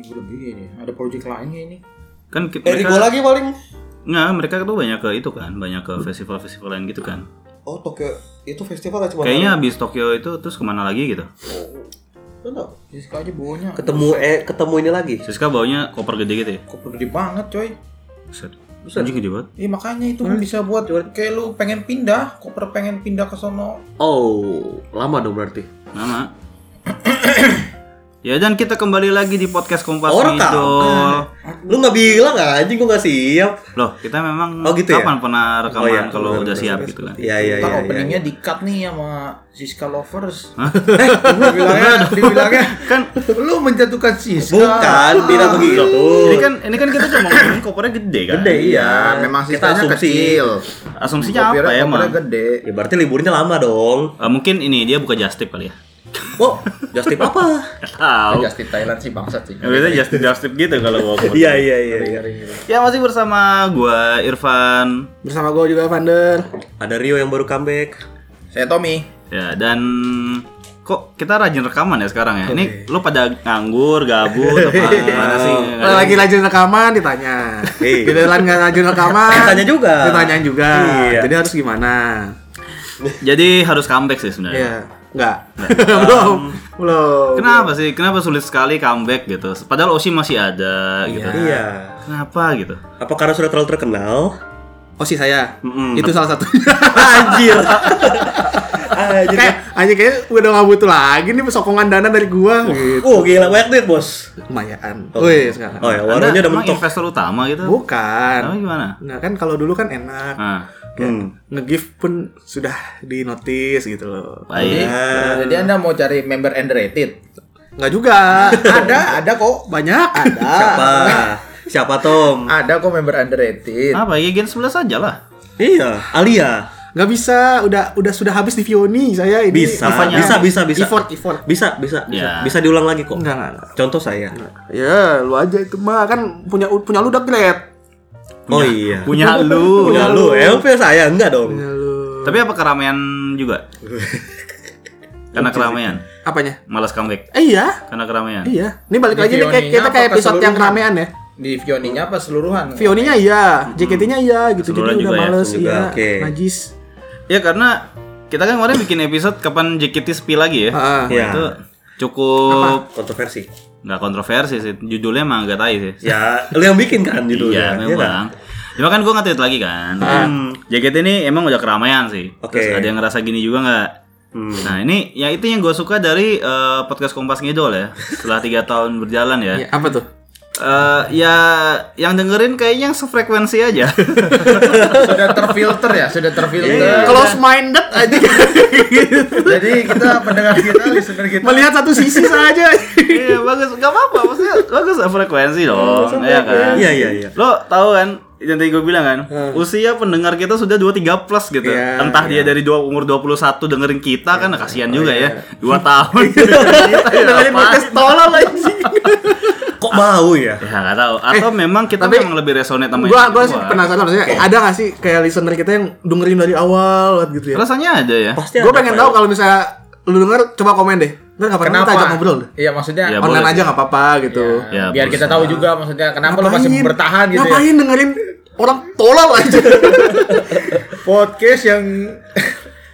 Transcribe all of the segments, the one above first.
minggu lebih ini. Ada project lainnya ini. Kan ki- Eh, mereka lagi paling. nggak mereka tuh banyak ke itu kan, banyak ke festival-festival lain gitu kan. Oh, Tokyo itu festival cuma Kayaknya habis Tokyo itu terus ke mana lagi gitu? Enggak. Siska aja baunya. ketemu eh ketemu ini lagi. Siska baunya koper gede gitu ya? Kok gede banget coy. Buset. Anjing gede banget. Iya makanya itu bisa buat kayak lu pengen pindah, koper pengen pindah ke sono. Oh, lama dong berarti. Nama. ya dan kita kembali lagi di podcast Kompas Oh. Ngidol. Lu nggak bilang anjing gua nggak siap. Loh, kita memang Oh, gitu ya? kapan pernah rekaman Oh, iya. kalau udah siap gitu kan? Iya iya iya. openingnya iya. di cut nih sama Siska Lovers. dibilangnya, dibilangnya Kan lu menjatuhkan Siska. Bukan, tidak begitu. ini kan ini kan kita cuma ngomongin kopernya gede kan? Gede iya. Iya, memang kita Siskanya asumsi. kecil. Asumsinya apa ya emang? kopernya gede. Ya berarti liburnya lama dong. Eh, mungkin ini dia buka just tip kali ya? Oh, just tip apa? Tahu. Just di Thailand sih bangsat sih. Ya, biasanya just tip just tip gitu kalau bawa koper. Iya iya iya iya. Ya masih bersama gua Irfan. Bersama gue juga Vander. Ada Rio yang baru comeback. Saya Tommy. Ya dan kok kita rajin rekaman ya sekarang ya? Ini lu pada nganggur, gabut, apa gimana sih? Lagi rajin rekaman ditanya. Iya. Di dalam nggak rajin rekaman. Ditanya juga. Ditanyain juga. Iya. Jadi harus gimana? Jadi harus comeback sih sebenarnya. Iya. Enggak. belum. Belum. Kenapa sih? Kenapa sulit sekali comeback gitu? Padahal Oshi masih ada gitu. Iya. Kenapa gitu? Apa karena sudah terlalu terkenal? Sih saya. Mm-mm. Itu salah satu. Anjir. Anjir. kayak aja kayak udah nggak butuh lagi nih sokongan dana dari gua gitu. Oh gila banyak duit bos. Lumayan. Oh. Wih, sekarang. Oh ya Anda warungnya udah mentok. investor utama gitu? Bukan. Tapi gimana? Nah kan kalau dulu kan enak. Nah, Hmm. Nge-gift pun sudah di notice gitu loh. Jadi, baik. jadi Anda mau cari member underrated? Nggak juga. ada, ada kok. Banyak. Ada. Siapa? Siapa Tom? Ada kok member underrated. Apa ya Gen 11 aja lah. Iya, Alia. Nggak bisa, udah udah sudah habis di Vioni saya ini. Bisa, apanya? bisa, bisa, bisa. Effort, effort. Bisa, bisa, bisa. Ya. Bisa diulang lagi kok. Enggak, enggak, enggak. Contoh saya. Ya, lu aja itu mah kan punya punya lu udah glad. Oh iya. Punya lu. Punya lu. Eh, punya saya enggak dong. Punya lu. Tapi apa keramaian juga? Karena keramaian. Apanya? Malas comeback. Eh iya. Karena keramaian. Iya. Ini balik Di lagi nih kayak kita apa kayak episode yang ramean ya. Di Vioninya apa seluruhan? Vioninya iya, JKT-nya iya gitu. Jadi udah juga ya? males Juga, iya. oke. Najis. Ya karena kita kan kemarin bikin episode kapan JKT sepi lagi ya. Heeh. Iya. Itu cukup Kontroversi. Nggak kontroversi sih. Judulnya emang agak tai sih. Ya, lu yang bikin kan judulnya. Iya, Iya memang. Cuma kan gue nge lagi kan. Hmm. JKT ini emang udah keramaian sih. Oke. Terus ada yang ngerasa gini juga nggak? Hmm. Nah ini ya itu yang gue suka dari eh, podcast Kompas Ngidol ya. Setelah tiga tahun berjalan ya. Iya, apa tuh? Eh, ya yang dengerin kayaknya yang sefrekuensi aja. sudah terfilter ya, sudah terfilter. Iya. Close minded aja Jadi kita pendengar kita, listener kita. melihat satu sisi saja. Iya bagus, nggak apa-apa. Maksudnya bagus lah frekuensi dong, ya kan? Iya, iya, iya. Lo tahu kan? Yang tadi gue bilang kan, usia pendengar kita sudah 23 plus gitu. Iya, Entah dia dari dua, umur 21 dengerin kita kan kasihan juga ya. 2 tahun. Dengerin podcast tolol aja. Kok mau ya? Ya nggak tahu. Atau memang kita tapi memang lebih resonate sama Gua yang gua sih penasaran maksudnya ada gak sih kayak listener kita yang dengerin dari awal gitu ya. Rasanya ada ya. Pasti Gue ada, pengen tahu kalau misalnya lu denger coba komen deh. Ntar kapan kita Kenapa? ajak ngobrol deh. Iya maksudnya Ya, Online boleh aja nggak apa-apa gitu. Ya, biar kita tahu juga maksudnya kenapa lu masih Ngapain? bertahan gitu ya. Ngapain dengerin orang tolol aja. Podcast yang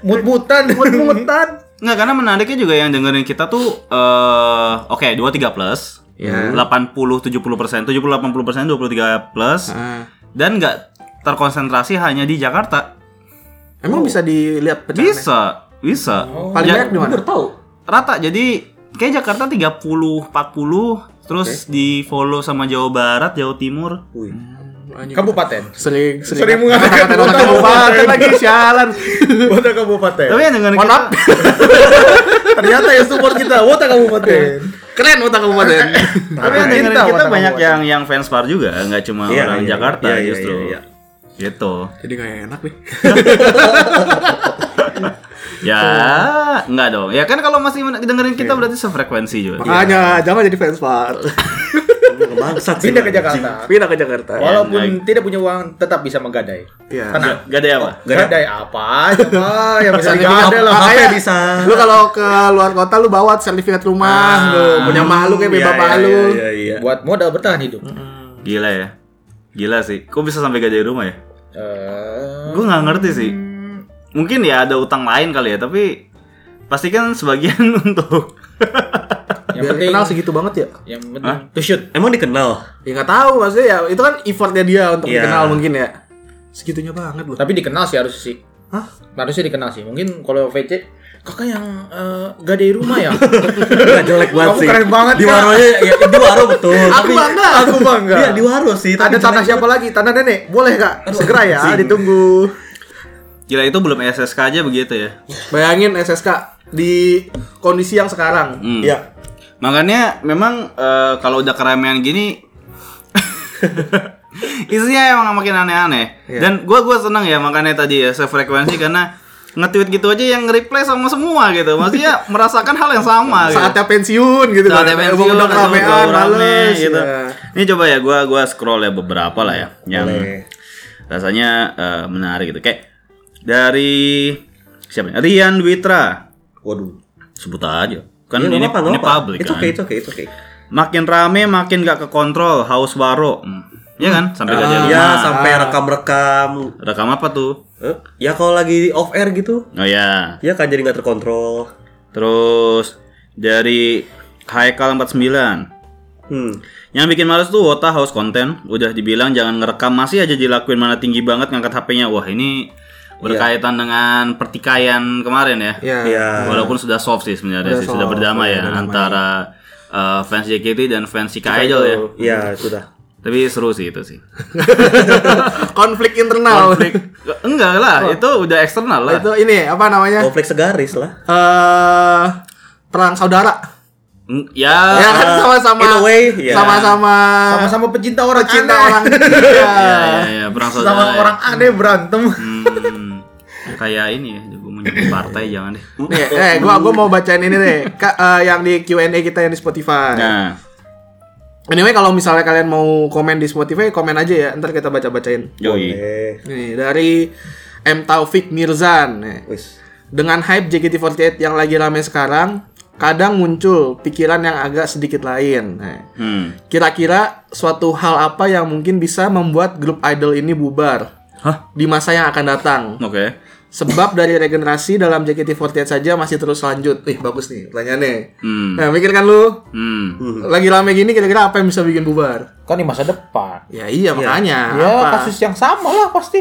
mut-mutan. Mut-mutan. Nggak, karena menariknya juga yang dengerin kita tuh eh oke, 23 plus. Ya. 80 70 persen, 70 80 persen 23 plus. Ah. Dan nggak terkonsentrasi hanya di Jakarta. Emang bisa dilihat pecahannya? Bisa, bisa. Paling Ja- banyak di mana? tahu. rata. Jadi kayak Jakarta 30 40 terus di follow sama Jawa Barat, Jawa Timur. Wih. Anjing. Kabupaten. Sering sering, Sering mengatakan orang kota kabupaten kabupaten. lagi sialan. Wota Kabupaten. Tapi yang Mohon kita maaf. Ternyata yang support kita Wota Kabupaten. Keren otak kabupaten. Tapi yang dengerin Cinta kita banyak yang yang fans par juga, nggak cuma Iya, orang iya, Jakarta iya, iya, justru. iya, iya. Gitu. Jadi gak enak nih. Ya, enggak dong. Ya kan kalau masih dengerin kita berarti sefrekuensi juga. Makanya jangan jadi fans par. Bangsat sih, pindah ke. Jakarta. Pindah ke Jakarta. Walaupun naik. tidak punya uang tetap bisa menggadai. Iya. Tenang. Gak ada apa? Gadai apa aja Pak, yang bisa digadai lah. Apa yang bisa? Lu kalau ke luar kota lu bawa sertifikat rumah, lu punya malu kayak Iya, bapak iya, lu. Iya, iya. Buat modal bertahan hidup. Gila ya. Gila sih. Kok bisa sampai gajah rumah ya? Eh, Gue nggak ngerti sih. Mungkin ya ada utang lain kali ya, tapi pasti kan sebagian untuk yang Biar penting kenal segitu banget ya. yang penting to shoot. Emang dikenal? Ya nggak tahu maksudnya ya itu kan effortnya dia untuk Iya. dikenal mungkin ya. Segitunya banget loh. Tapi dikenal sih harus sih. Hah? Harusnya dikenal sih. Mungkin kalau VC kakak yang eh, gadai rumah ya. Nggak jelek banget Kamu sih. keren banget, Di waronya ya di waro betul. Aku tapi bangga. Aku bangga. Iya, di waro sih. Ada tanah siapa lagi? Tanah nenek. Boleh kak? Segera ya, ditunggu. Gila itu belum SSK aja begitu ya. Bayangin SSK di kondisi yang sekarang. Hmm. Iya. Makanya memang eh, kalau udah keramaian gini isinya emang makin aneh-aneh. Iya. Dan gua gua seneng ya makanya tadi ya sefrekuensi karena nge-tweet gitu aja yang reply sama semua gitu. Maksudnya merasakan hal yang sama gitu. Saatnya pensiun gitu Saatnya kan. pensiun, Emang udah keramaian, males gitu. ya. Ini coba ya gua gua scroll ya beberapa lah ya yang Boleh. rasanya eh, menarik gitu. Kayak dari siapa nih? Rian Witra. Waduh. Sebut aja. Kan Iya, ini apa-apa, ini apa-apa. publik Itu kan. oke, itu oke, itu oke. Makin rame makin gak kekontrol haus waro. Hmm. Iya kan? Sampai gak jadi Ya, sampai rekam-rekam. Rekam apa tuh? Eh, Ya kalau lagi off air gitu, Oh ya. ya kan jadi nggak terkontrol. Terus dari Haikal 49. Hmm. Yang bikin males tuh Wota house konten. Udah dibilang jangan ngerekam masih aja dilakuin mana tinggi banget ngangkat HP-nya. Wah, ini berkaitan dengan pertikaian kemarin ya. Iya. Iya. Walaupun sudah soft sih sebenarnya Sudah sih, sudah berdamai ya berdamai. antara uh, fans JKT dan fans Cika Idol ya. Iya, sudah. Tapi seru sih itu sih. Konflik internal. Konflik enggak lah, itu udah eksternal lah. itu ini apa namanya? Konflik segaris lah. Eh perang saudara. Ya, ya kan sama-sama ya. sama-sama Sama-sama pecinta orang cinta aneh. orang iya. ya, ya, ya, perang saudara. Sama ya. orang aneh berantem. Hmm, kayak ini ya, gue mau nyebut partai jangan deh. Nih, eh gua gua mau bacain ini deh. Ka- eh, yang di Q&A kita yang di Spotify. Nah, Anyway kalau misalnya kalian mau komen di Spotify, komen aja ya. Ntar kita baca-bacain. yoi. Eh, Nih, dari M Taufik Mirzan. Nih. wis. Dengan hype JKT48 yang lagi rame sekarang, kadang muncul pikiran yang agak sedikit lain. Nah, Hmm. Kira-kira suatu hal apa yang mungkin bisa membuat grup idol ini bubar Hah? di masa yang akan datang? Oke. Sebab dari regenerasi dalam JKT48 saja masih terus lanjut. Ih, bagus nih pertanyaannya. Hmm. Nah, mikir kan lu? Hmm. Lagi rame gini kira-kira apa yang bisa bikin bubar? Kan di masa depan. Ya iya makanya. Ya apa? kasus yang sama lah pasti.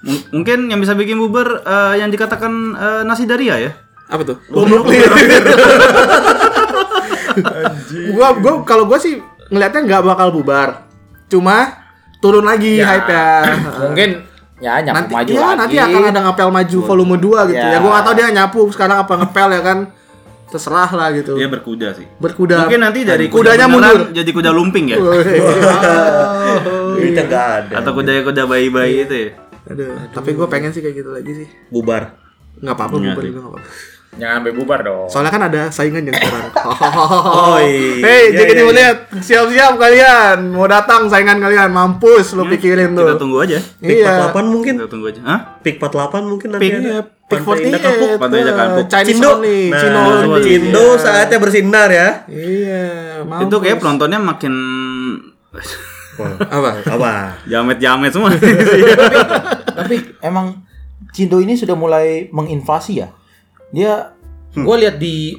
M- mungkin yang bisa bikin bubar eh, yang dikatakan eh, nasi daria ya. Apa tuh? Bom nuklir. gua gua kalau gua sih ngelihatnya nggak bakal bubar. Cuma turun lagi Ya. hype-nya. Mungkin ya nyapu nanti maju ya, lagi. nanti akan ada ngapel maju volume 2 gitu ya. Ya. Gua nggak tahu dia nyapu sekarang apa ngepel ya kan. Terserah lah gitu. Dia berkuda sih. Berkuda. Mungkin nanti dari kuda kudanya beneran mundur. jadi kuda lumping ya. Duitnya nggak ada. Atau kuda-kuda bayi-bayi itu ya. Aduh, tapi gue pengen sih kayak gitu lagi sih. Bubar. Nggak apa-apa bubar juga nggak apa-apa. Jangan sampai bubar dong. Soalnya kan ada saingan yang sekarang. Oh, iya. Hei, Iya, jadi iya, mau iya. lihat. Siap-siap kalian. Mau datang saingan kalian. Mampus lu pikirin Kita tuh. tunggu aja. Pik Iya. 48 mungkin. Kita tunggu aja. Hah? Pik 48 mungkin nanti Pik, ada. Iya, Pick Pantai Indah Kapuk. 48. Pantai Indah Kapuk. Chinese Cindo. only. Nah, Cino only. Cindo Iya. saatnya bersinar ya. Iya, mampus. Itu kayak penontonnya makin apa? Apa? jamet-jamet semua. Tapi emang Cindo ini sudah mulai menginvasi ya. Dia gua lihat di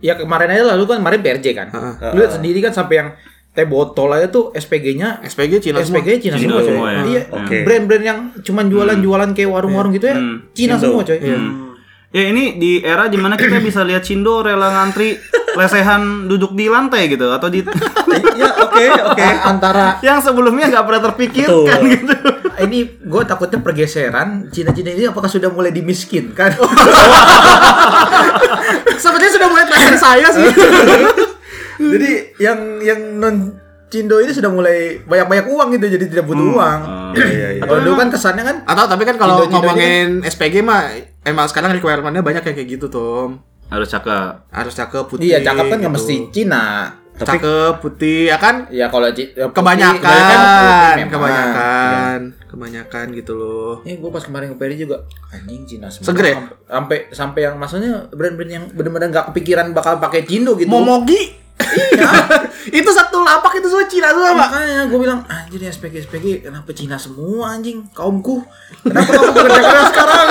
ya kemarin aja lalu kan kemarin PRJ kan. Lu lihat sendiri kan sampai yang teh botol aja tuh SPG-nya SPG Cina. SPG Cina, Cina semua, coy. semua ya. Iya, Oke. brand-brand yang cuman jualan-jualan kayak warung-warung gitu ya, Hmm. Cina Cindo. semua coy. Ya ini di era di mana kita bisa lihat Cindo rela ngantri lesehan duduk di lantai gitu atau di Ya, oke, oke. A- Antara yang sebelumnya nggak pernah terpikirkan Betul. gitu. ini gue takutnya pergeseran Cina-Cina ini apakah sudah mulai dimiskinkan? Sepertinya sudah mulai terakhir saya sih. Jadi yang yang non Cindo ini sudah mulai banyak-banyak uang gitu, jadi tidak butuh uang. Iya, iya, iya. Kalau dulu kan kesannya kan Atau tapi kan kalau ngomongin SPG mah emang sekarang requirement-nya banyak yang kayak gitu, Tom. Harus cakep. Harus cakep putih. Iya, cakep kan nggak gitu. mesti Cina. Tapi- cakep, putih, ya kan? Ya kalau ya putih, Kebanyakan, memang. kebanyakan, kebanyakan gitu loh. Ya, gue pas kemarin ke Peri juga anjing Cina semua. Seger ya? Sampai- Sampai sampai yang maksudnya brand-brand yang benar-benar nggak kepikiran bakal pakai Cindo gitu. Momogi. Iya. itu satu lapak itu semua Cina semua, Pak. Makanya gue bilang anjir ya SPG SPG kenapa Cina semua anjing kaumku kenapa kamu bekerja keras sekarang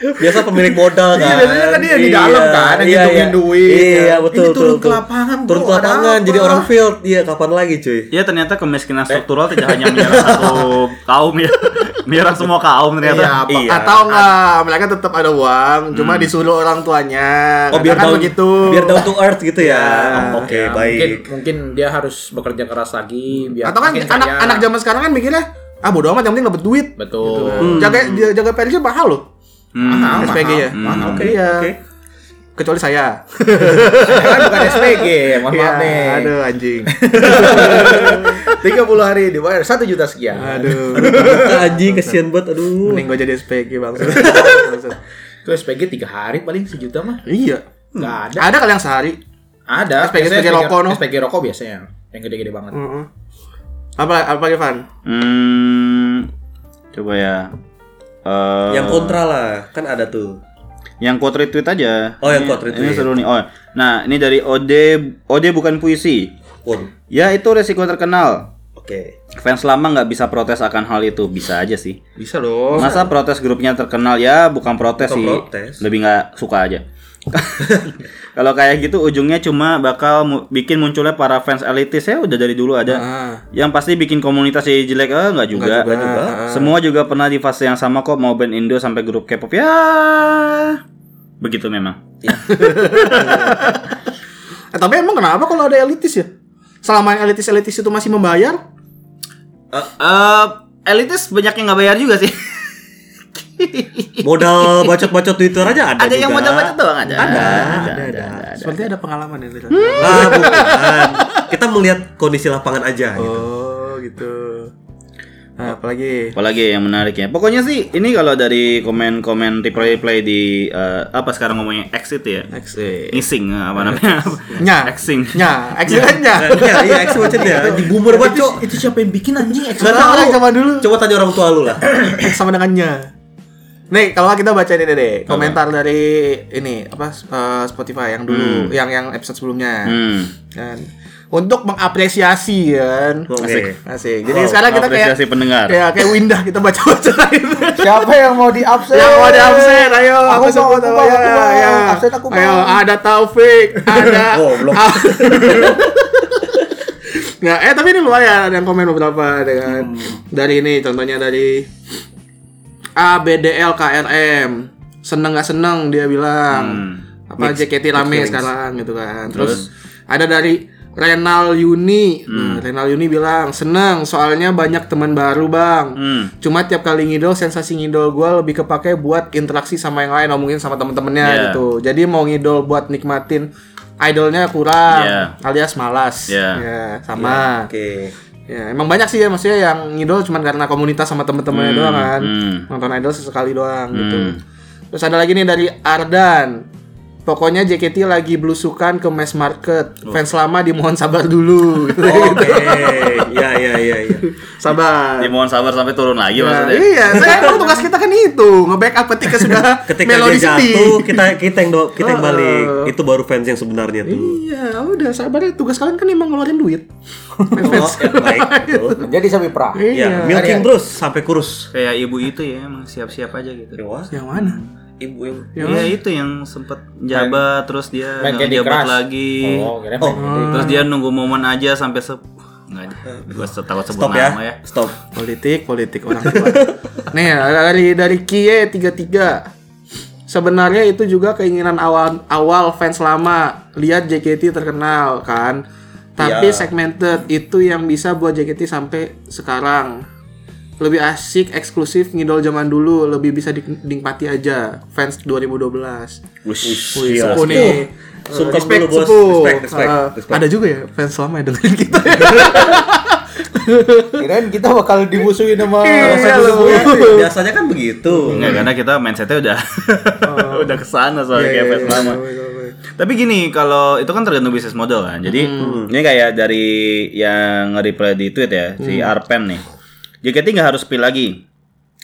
Biasa pemilik modal kan. Iya, biasanya kan dia di dalam kan, yang ngitungin duit. Iya, betul Ini turun betul, ke betul. lapangan, bro, Turun ke lapangan apa? jadi orang field. Iya, kapan lagi, cuy? Ya ternyata kemiskinan struktural tidak hanya menyerang satu kaum ya, menyerang semua kaum ternyata. Iya, apa- Iya. atau enggak mereka tetap ada uang, cuma disuruh orang tuanya. Oh, biar down, begitu. biar down to earth gitu ya. Ya, Oke, Ya, baik. mungkin mungkin dia harus bekerja keras lagi biar Atau kan makin anak kaya. anak zaman sekarang kan mikirnya ah bodo amat yang penting dapat duit. betul Jaga jaga PRJ mahal loh. mahal SPG ya. mahal. mahal. Oke, Iya. oke. Kecuali saya. Saya kan bukan SPG mohon maaf Iya, nih Aduh anjing. 30 hari dibayar 1 juta sekian Aduh. Anjing kesian banget, aduh. Mending gue jadi SPG bang. itu SPG 3 hari paling sejuta mah iya. nggak ada Ada kali yang sehari. ada SPG Biasanya rokok, no? SPG rokok biasanya yang gede-gede banget Heeh. Apa apa Evan? Hmm, coba ya. Eh, Yang kontra lah, kan ada tuh. yang quote retweet aja. Oh, yang Ini- quote retweet. Ini seru nih. Oh, nah ini dari Ode Ode bukan puisi. Pun. Ya itu resiko terkenal. Oke. Fans lama nggak bisa protes akan hal itu, bisa aja sih. Bisa dong. Masa protes grupnya terkenal ya bukan protes Bukan sih, protes. lebih nggak suka aja. Kalau kayak gitu ujungnya cuma bakal mu- bikin munculnya para fans elitis ya udah dari dulu ada. Ah. Yang pasti bikin komunitas jadi jelek eh nggak juga. juga juga. Semua juga pernah di fase yang sama kok mau band Indo sampai grup K-pop ya. Begitu memang. Eh, tapi emang kenapa kalau ada elitis ya? Selama yang elitis-elitis itu masih membayar? Eh elitis banyak yang nggak bayar juga sih. Modal bacot-bacot Twitter aja ada ada yang juga. mau dapat doang aja. Ada, ada, ada. Seperti ada pengalaman ya. Lira. Ah, bukan. Kita melihat kondisi lapangan aja. gitu. Oh, gitu. Nah, apalagi? Apalagi yang menarik ya. Pokoknya sih ini kalau dari komen-komen reply-reply di eh, apa sekarang ngomongnya X itu ya. Next Ngising eh, apa namanya? Nya. Xing. Nya, accidentnya. Iya, iya, X macet ya. Di boomer banget, Cok. itu siapa yang bikin anjing tahu. orang zaman dulu Coba tanya orang tua lu lah. sama dengannya. Nih, kalau nggak kita baca ini deh, komentar dari ini apa eh, Spotify yang dulu, yang yang episode sebelumnya. Hmm. Kan. Untuk mengapresiasi kan. Oke. Asik. Jadi sekarang kita kayak Apresiasi pendengar. kayak kayak Windah kita baca-baca itu. siapa yang mau di absen Yang mau ada absen, ayo aku apa mau aku apa mau ya? ya. absen aku mau Ayo ada Taufik, ada Oh, belum. Nggak, eh tapi ini lumayan ada yang komen beberapa dengan dari ini contohnya dari ABDL KRM seneng nggak seneng dia bilang. Apa JKT rame sekarang gitu kan. Terus, ada dari Renal Yuni. Nah, Renal Yuni bilang seneng soalnya banyak teman baru bang. Hmm. cuma tiap kali ngidol sensasi ngidol gue lebih kepake buat interaksi sama yang lain atau mungkin sama temen-temennya Yeah. gitu. Jadi mau ngidol buat nikmatin idolnya kurang Yeah. alias malas. Yeah. ya sama. Oke. Ya emang banyak sih ya maksudnya yang ngidol cuma karena komunitas sama temen-temennya doang kan. hmm. nonton idol sesekali doang gitu. Terus ada lagi nih dari Ardan Pokoknya JKT lagi belusukan ke mass market. Fans lama dimohon sabar dulu. Gitu. Oke. Ya, ya, ya, ya. Sabar. Ya, mohon sabar sampai turun lagi Nah, maksudnya. iya, saya emang tugas kita kan itu, nge-backup ketika sudah Ketika melodi dia jatuh, kita kita yang do, kita yang Oh. balik. Itu baru fans yang sebenarnya tuh. Iya, udah sabar ya. Tugas kalian kan emang ngeluarin duit. Oh, ya, baik. betul. jadi sapi perah Ya, Iya. milking terus sampai kurus. Kayak ibu itu ya emang siap-siap aja gitu. Wah, Yang mana? Ibu yang Iya itu yang sempet jabat terus dia main nggak jabat Crush. lagi. oh main Candy Terus dia nunggu momen aja sampai se nggak ada. Gua takut sebut stop ya. nama ya. Stop. Politik, politik orang tua. Nih, dari dari Kie 33. Sebenarnya itu juga keinginan awal awal fans lama lihat JKT terkenal kan. Tapi Iya. segmented itu yang bisa buat JKT sampai sekarang. Lebih asik, eksklusif ngidol zaman dulu, lebih bisa dinikmati aja. Fans 2012. Wush, Wih, sepuh nih. Sungkem Respect, dulu, Bos. sepuh. Respect, respect, Uh, respect. Ada juga ya fans lama yang dengerin kita. kirain kita bakal dimusuhin sama Iya, sebuah. Biasanya kan begitu. Enggak karena kita mindsetnya udah udah ke sana soalnya kayak fans lama. Tapi gini, kalau itu kan tergantung bisnis model kan. Jadi Hmm. ini kayak dari yang nge-reply di tweet ya, si Hmm. Arpen nih. JKT nggak harus spill lagi.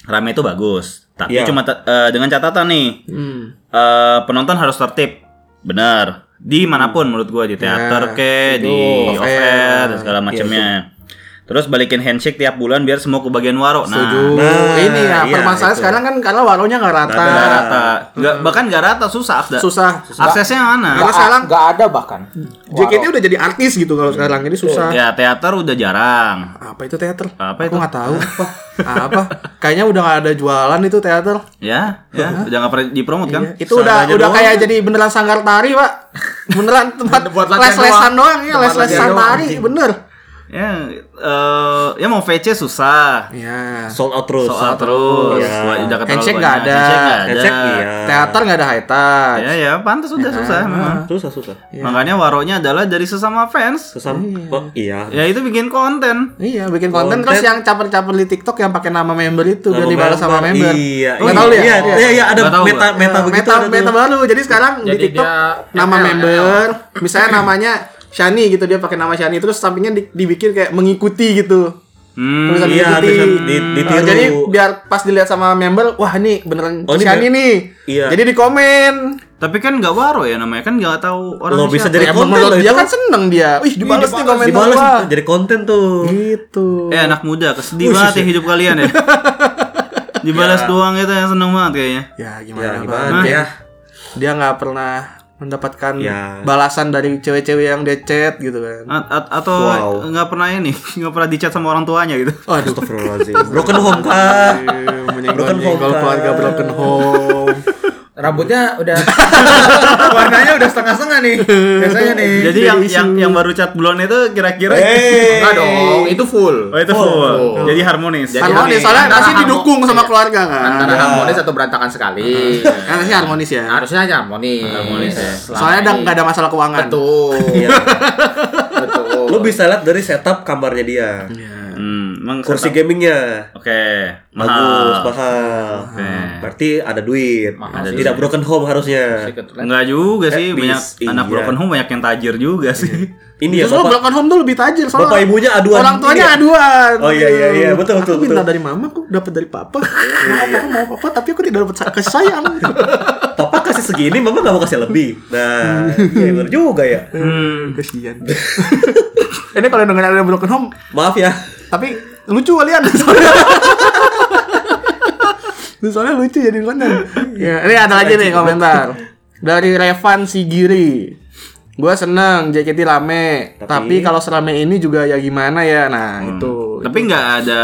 Rame itu bagus. Tapi Iya. cuma eh, dengan catatan nih. Hmm. eh, penonton harus tertib. Benar. Di mana pun menurut gua di teater ke, di Off off air. air, dan segala macamnya. Terus balikin handshake tiap bulan biar semua kebagian waro. Nah, Setuju. Nah, ini ya iya, permasalahan itu. sekarang kan karena waronya nggak rata. nggak rata. Nggak, bahkan nggak rata susah. Akda. Susah. Aksesnya mana? Karena sekarang nggak ada bahkan. JKT udah jadi artis gitu kalau sekarang jadi susah. Ya teater udah jarang. Apa itu teater? Apa Aku itu? nggak tahu. apa? Kayaknya udah nggak ada jualan itu teater. Ya, ya, udah nggak pernah dipromot kan? Itu udah udah kayak jadi beneran sanggar tari, Pak. Beneran tempat Buat latihan les-lesan doang. doang ya, Tempat les-lesan tari, bener. Ya, eh, ya mau VC susah. Iya. Sold out terus. Soal terus, Iya. Wah, udah Handshake nggak ada. Handshake nggak ada. Handshake iya. Teater nggak ada high touch. Ya, ya, pantas udah susah memang. Susah susah. Makanya waronya adalah dari sesama fans. Sesam. Oh iya. Ya itu bikin konten. Iya, bikin konten, Konten. terus yang caper-caper di TikTok yang pakai nama member itu biar dibalas sama member. Iya. Nggak iya, tahu ya? Iya, iya, iya, ada Nggak meta meta begitu. meta, meta baru. Jadi sekarang di TikTok dia nama ML, member, misalnya namanya Shani gitu dia pakai nama Shani terus sampingnya di- dibikin kayak mengikuti gitu. Hmm, Tulisan iya, mengikuti. tulisan di- ditiru. Nah, jadi biar pas dilihat sama member, wah ini beneran Oh, Shani nih. Iya. Jadi di komen. tapi kan nggak waro ya namanya kan nggak tahu orang Lo bisa jadi Ya, konten loh dia itu. kan seneng dia. Wih, dibalas nih komen Dibalas gua. jadi konten tuh. Gitu. Eh anak muda, kesedih banget ya hidup kalian ya. Dibalas doang itu yang seneng banget kayaknya. Ya gimana, Ya gimana ya? Dia nggak pernah mendapatkan Ya. balasan dari cewek-cewek yang dia chat gitu kan. A- a- atau Wow. nggak pernah ini, nggak pernah dicat sama orang tuanya gitu. Aduh, Astagfirullahaladzim. Broken home kah? Broken home kalau keluarga broken home. Rambutnya udah warnanya udah setengah-setengah nih. Biasanya nih. Jadi yang yang yang baru cat blonde itu kira-kira Eh. Enggak dong, itu full. Oh itu full. Jadi harmonis. Jadi harmonis harmonis. soalnya pasti harmo- didukung sama keluarga kan. Antara harmonis atau berantakan sekali. Kan pasti harmonis ya. Harusnya aja harmonis. Harmonis ya. Soalnya ada nggak ada masalah keuangan. Betul. Iya. Betul. Lu bisa lihat dari setup kamarnya dia. Hmm, emang Kursi setup- gamingnya Oke, bagus, mahal. mahal. Berarti ada duit. Mahal Tidak broken home harusnya. Enggak juga sih, Eh, banyak bis- anak iya. broken home banyak yang tajir juga sih. Ini ya Justru bapak. broken home tuh lebih tajir soalnya. Bapak ibunya aduan. Orang tuanya Iya. aduan. Oh, iya, iya, iya. Betul, betul, Aku minta dari mama, aku dapat dari papa. Maaf, aku mau papa, tapi aku tidak dapat kasih sayang. Papa kasih segini, mama gak mau kasih lebih. Nah, iya bener juga ya. Hmm. Kasihan. Ini kalau dengan ada broken home, Maaf ya. tapi lucu kalian soalnya. soalnya lucu jadi konten. Ya, ini ada lagi nih komentar dari Revan Sigiri. Gua seneng JKT rame, tapi, kalau serame ini juga ya gimana ya. Nah, itu. Tapi nggak ada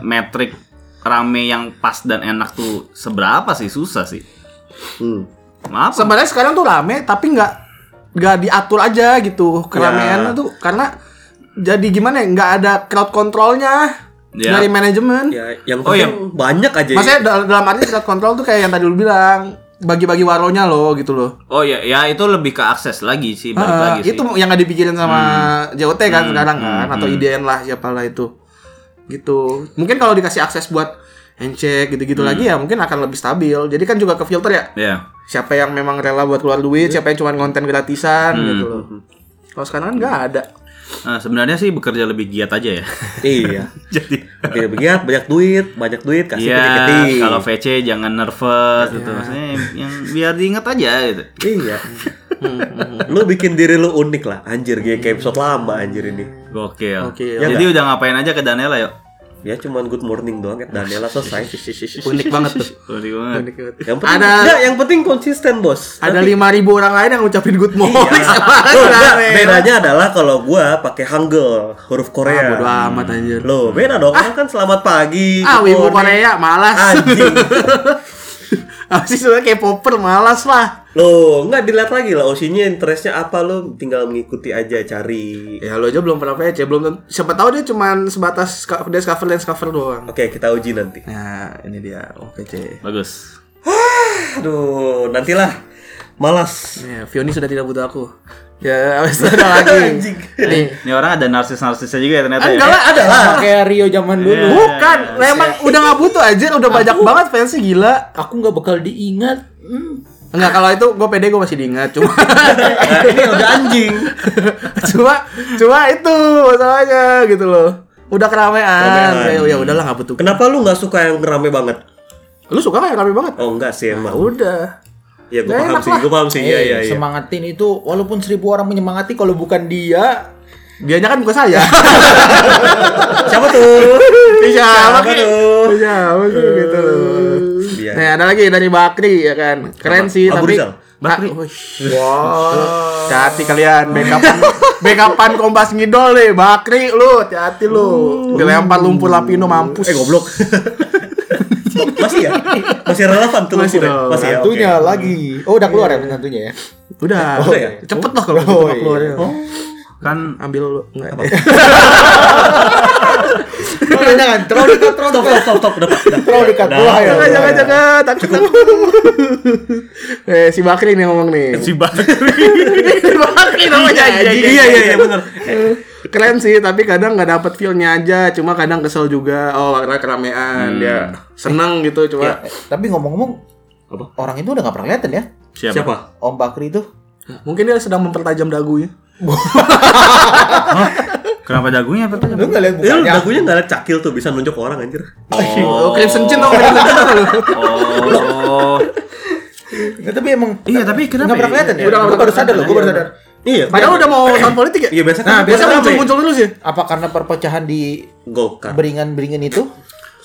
metrik rame yang pas dan enak tuh seberapa sih susah sih. Hmm. Maaf. Sebenarnya sekarang tuh rame tapi nggak nggak diatur aja gitu keramaiannya Ya. tuh karena jadi gimana ya nggak ada crowd controlnya Ya. dari manajemen. Ya, yang Oh, penting iya. banyak aja. ya. Maksudnya dal- dalam arti crowd control tuh kayak yang tadi lu bilang bagi-bagi waronya loh gitu loh. Oh ya, ya itu lebih ke akses lagi sih, balik Ah, lagi sih. itu yang nggak dipikirin sama JOT kan sekarang kan hmm, atau IDN lah siapalah itu. Gitu. Mungkin kalau dikasih akses buat handshake Hmm. gitu-gitu lagi ya mungkin akan lebih stabil. Jadi kan juga ke filter ya. Ya. Siapa yang memang rela buat keluar duit, siapa yang cuma konten gratisan Hmm. gitu loh. Kalau sekarang kan nggak ada. Nah, sebenarnya sih bekerja lebih giat aja ya. Iya. Jadi Biar begiat, banyak duit, banyak duit kasih Iya, ketik-ketik. kalau VC jangan nervous gitu. Maksudnya yang, biar diingat aja gitu. Iya. lu bikin diri lu unik lah, anjir kayak kayak episode lama anjir ini. Gokil. Gokil. Jadi udah ngapain aja ke Daniela yuk? Ya cuman good morning doang ya Daniela selesai. Unik banget tuh. Unik banget. Yang penting Ada enggak, yang penting konsisten, Bos. ada 5000 orang lain yang ngucapin good morning Iya. enggak, rame. bedanya adalah kalau gua pakai Hangul, huruf Korea. Ah, bodo amat anjir. Loh, beda dong. Orang kan selamat pagi. Ah, wibu morning. Korea malas. Anjing. Apa sih sebenarnya kayak popper malas lah. Loh, enggak dilihat lagi lah Osinya interestnya apa lo tinggal mengikuti aja cari. Ya lo aja belum pernah PC, belum siapa tahu dia cuman sebatas dance cover dance cover doang. Oke, kita uji nanti. Nah, ini dia oh PC. Bagus. Aduh, nantilah. Malas. Ya, Fioni sudah tidak butuh aku. Ya, habis itu ada lagi. Nih. Ini orang ada narsis-narsisnya juga ya ternyata Enggak ya. lah, ada lah. Kayak Rio zaman dulu. Iya. Bukan, memang udah nggak butuh aja, udah banyak banget fansnya gila. Aku nggak bakal diingat. Hmm. Enggak, kalau itu gue pede gue masih diingat cuma Nah, ini udah anjing. cuma cuma itu masalahnya gitu loh. Udah keramaian. Keramaian. Ya, ya udahlah nggak butuh. Kenapa lu nggak suka yang rame banget? Lu suka kan yang rame banget? Oh enggak sih emang. Udah. Ya gue paham sih, gue paham sih. Iya Eh, iya iya. Semangatin itu walaupun seribu orang menyemangati kalau bukan dia Dianya kan bukan saya. Siapa tuh? Siapa apa tuh? Bisa apa gitu loh. Dia. Nah, ada lagi dari Bakri ya kan. Keren sih Abu tapi Rizal? Bakri. Wah. Hati kalian backupan backupan kompas ngidol nih Bakri lu hati-hati lu dilempar lumpur lapino mampus Eh goblok. Masih ya? Masih relevan tuh Masih dong. Masih ya. Tentunya oke. lagi. Oh, udah keluar ya tentunya ya. udah udah ya? cepet lah kalau Oh, gitu iya. keluarnya Kan ambil lu enggak Jangan, jangan, terlalu dekat, terlalu Stop dekat. stop stop udah. Terlalu dekat. Wah, ya. jangan jangan jangan takut eh si Bakri nih ngomong nih si Bakri. Bakri namanya Iya iya iya iya benar. keren sih tapi kadang nggak dapet feelnya aja cuma kadang kesel juga oh karena keramaian dia seneng gitu cuma Eh, Tapi ngomong-ngomong, Apa? orang itu udah gak pernah kelihatan ya? Siapa? Siapa? Om Bakri itu. mungkin dia sedang mempertajam dagunya Kenapa dagunya apa tuh? Lu gak lihat Ya lu mukanya? dagunya nggak ada cakil tuh bisa nunjuk orang anjir. oh Crimson Chin tau Crimson Chin lu Oh. Nggak, tapi emang Iya, tapi kenapa nggak pernah ya? kelihatan ya? Udah Gue baru sadar loh, gue baru sadar. Iya. padahal udah mau tahun politik ya Iya biasa kan. Nah, biasa muncul muncul dulu sih Apa karena perpecahan di Golkar. beringan-beringan itu?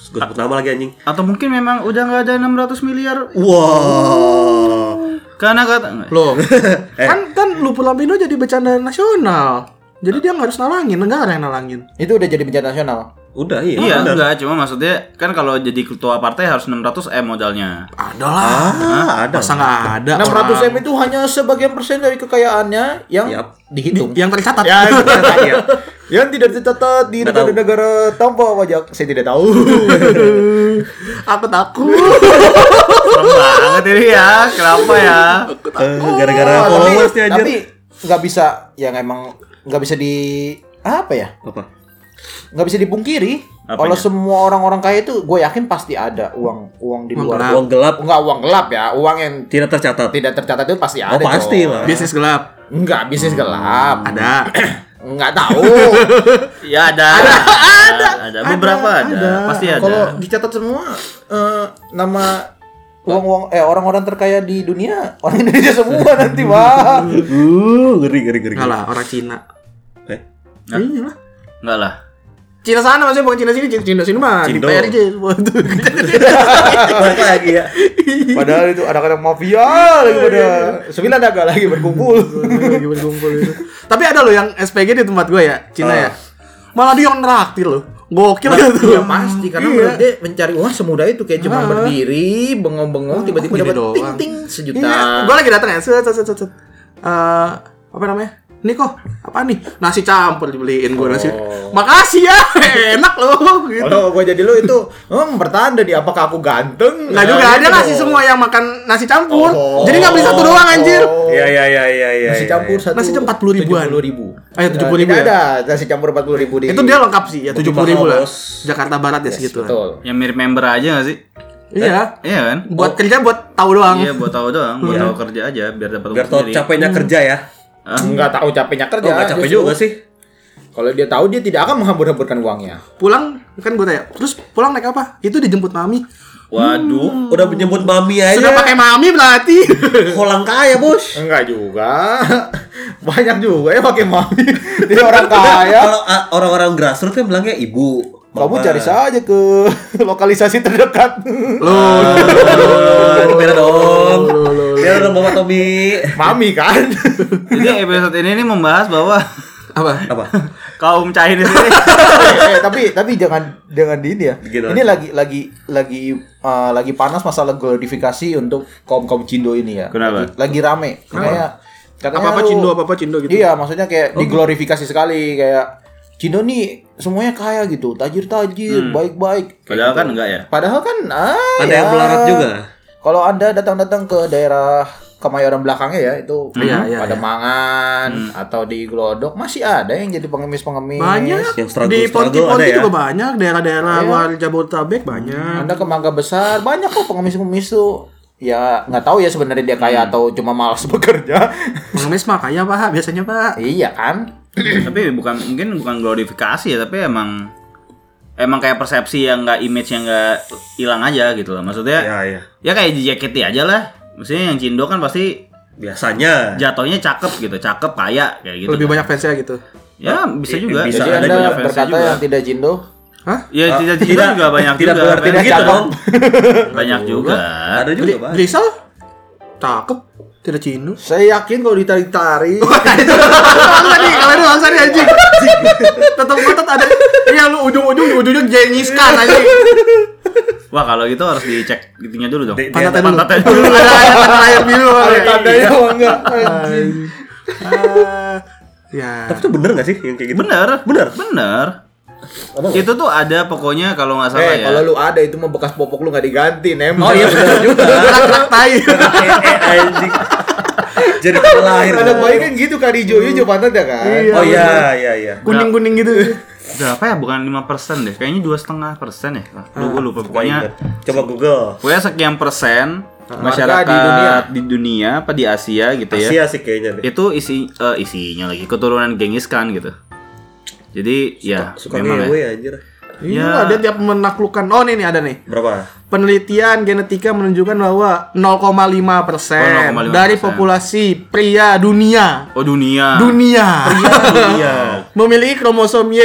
Gue sebut nama lagi anjing. Atau mungkin memang udah nggak ada 600 miliar Wah. karena kata loh kan kan Lupu Lampino jadi bercanda nasional jadi dia nggak harus nalangin negara yang nalangin Itu udah jadi bencana nasional. Udah iya. Iya, benar. enggak, cuma maksudnya kan kalau jadi ketua partai harus 600 M modalnya. ada lah Ah, ada. masa nggak ada 600 M itu hanya sebagian persen dari kekayaannya yang Yap. dihitung. yang tercatat Ya, ya. yang tidak tercatat di negara-negara tanpa pajak. Saya tidak tahu. aku takut Serem banget ini ya. Kenapa ya? Eh, Gara-gara Oh, followers anjir. tapi nggak bisa yang emang nggak bisa di apa ya Apa? nggak bisa dipungkiri Apanya? kalau semua orang-orang kaya itu gue yakin pasti ada uang uang di luar gelap. Uang gelap nggak uang gelap ya uang yang tidak tercatat. tidak tercatat itu pasti Oh ada pasti lah. bisnis gelap nggak bisnis gelap ada nggak tahu Ya ada. Ada. Ada. Beberapa ada. Pasti ada. kalau dicatat semua eh, nama uang-uang eh orang-orang terkaya di dunia orang Indonesia semua nanti wah Uh, ngeri ngeri ngeri. Enggak lah orang Cina. Eh, Hah? iya lah. Enggak lah. Cina sana maksudnya bukan Cina sini Cina, Cina sini mah di Cindo. PRJ semua itu. Lagi ya. padahal itu anak-anak mafia lagi pada sembilan agak lagi berkumpul. Lagi berkumpul itu. Tapi ada loh yang SPG di tempat gue ya Cina ya. Malah dia yang neraktir loh gokil gitu Ya pasti karena Iya. dia mencari uang semudah itu kayak cuma berdiri bengong-bengong tiba-tiba dapat ting ting sejuta. Iya, gue lagi datang ya, set, set, set, set. Eh, apa namanya? Ini kok apa nih? Nasi campur dibeliin gue nasi. Makasih ya, enak loh gitu. Kalau gue jadi lu itu hmm, bertanda di apakah aku ganteng? Nggak juga, Nah, gitu ngasih dong. semua yang makan nasi campur. Oh. Jadi nggak beli satu doang anjir. Oh. Iya iya iya iya iya. Nasi iya. campur satu. Nasi campur 40 ribuan. 70 ribu. Ah, ya, 70 ribu Tidak ya? ada nasi campur 40 ribu di. Itu dia lengkap sih, ya 70 ribu lah. Jakarta Barat ya segitu lah. Yang mirip member aja gak sih? Iya. Iya kan? Buat kerja buat tahu doang. Iya, buat tahu doang, buat tahu kerja aja biar dapat Biar sendiri. capeknya kerja ya. Hah? Enggak tahu capeknya kerja. Oh nggak capek justru. juga sih. Kalau dia tahu dia tidak akan menghambur-hamburkan uangnya. Pulang kan gue tanya, terus pulang naik apa? Itu dijemput mami. Waduh. Udah menyebut mami aja. Sudah pakai mami berarti. kolang kaya bos. Enggak juga. Banyak juga ya pakai mami. Dia orang kaya. Kalau ah, orang-orang grassroots kan bilangnya ibu. Kamu bapak. cari saja ke lokalisasi terdekat. Loh, Oh, itu beda dong. Beda dong Bapak Tommy. Mami kan. Jadi episode ini nih membahas bahwa apa? Apa? kaum Chinese ini eh, tapi tapi jangan jangan di ini ya. Gitu ini aja. lagi lagi lagi uh, lagi panas masalah glorifikasi untuk kaum kaum Cindo ini ya. Kenapa? Lagi, lagi rame. Kayak katanya Apa-apa cindo, apa-apa cindo gitu. Iya, maksudnya kayak diglorifikasi sekali kayak Cindo nih semuanya kaya gitu, tajir-tajir, baik-baik. padahal Kayak kan gitu. enggak ya. Padahal kan ah, Ada ya. yang melarat juga. Kalau Anda datang-datang ke daerah Kemayoran belakangnya ya itu Iya, iya, pada iya. mangan atau di Glodok masih ada yang jadi pengemis-pengemis. Banyak. Yang struggle- di Ponti-Ponti ya? juga banyak, daerah-daerah Iya. luar Jabodetabek banyak. Anda ke Mangga Besar banyak kok pengemis-pengemis tuh ya nggak tahu ya sebenarnya dia kaya Hmm. atau cuma malas bekerja. Pengemis mah kaya pak biasanya pak. iya kan? tapi bukan mungkin bukan glorifikasi ya tapi emang emang kayak persepsi yang nggak image yang nggak hilang aja gitu loh maksudnya Ya ya. ya kayak di JKT aja lah maksudnya yang Cindo kan pasti Biasanya. jatuhnya cakep gitu cakep kaya kayak gitu Lebih kan. banyak fansnya gitu. ya bisa juga bisa Jadi ada anda juga fansnya berkata juga. yang tidak jindo. Hah? ya tidak tidak- tidak juga banyak tidak juga begitu cakep. dong. banyak juga Ada juga, Pak. Grisel? Cakep. Tidak Cino. Saya yakin kalau ditarik-tarik. bangsa nih, kalian tuh bangsa nih anjing. Tetap tetap ada. Iya lu ujung-ujung ujungnya Jengis Khan anjing. wah kalau gitu harus dicek gitunya dulu dong Pantatnya dulu. Pantatnya Dulu ada ada tanda lahir biru. Ada tandanya enggak? Ah, Ya. Tapi itu bener gak sih yang kayak gitu? bener Bener? bener itu tuh ada pokoknya kalau nggak salah Eh, ya kalau lu ada itu mah bekas popok lu nggak diganti, nempel. Oh iya bener juga. Kerak tai. Eh, eh, anjing. Jadi lahir. Anak bayi kan gitu kan hijau hijau pantatnya kan. Iya. Oh iya iya iya. Kuning-kuning gitu. berapa ya bukan lima persen deh kayaknya dua setengah persen ya lu gue lupa Pokoknya. Coba Google. pokoknya sekian persen Warga masyarakat di dunia. di dunia apa di Asia gitu ya Asia sih kayaknya deh. itu isi eh, isinya lagi keturunan Genghis Khan gitu jadi ya Suka memang ngewe ya. anjir. Iya, dia tiap menaklukkan. Oh, nih ada nih. Berapa? Penelitian genetika menunjukkan bahwa 0,5 persen Oh, 0,5%. dari populasi pria dunia oh dunia dunia Iya. memiliki kromosom Y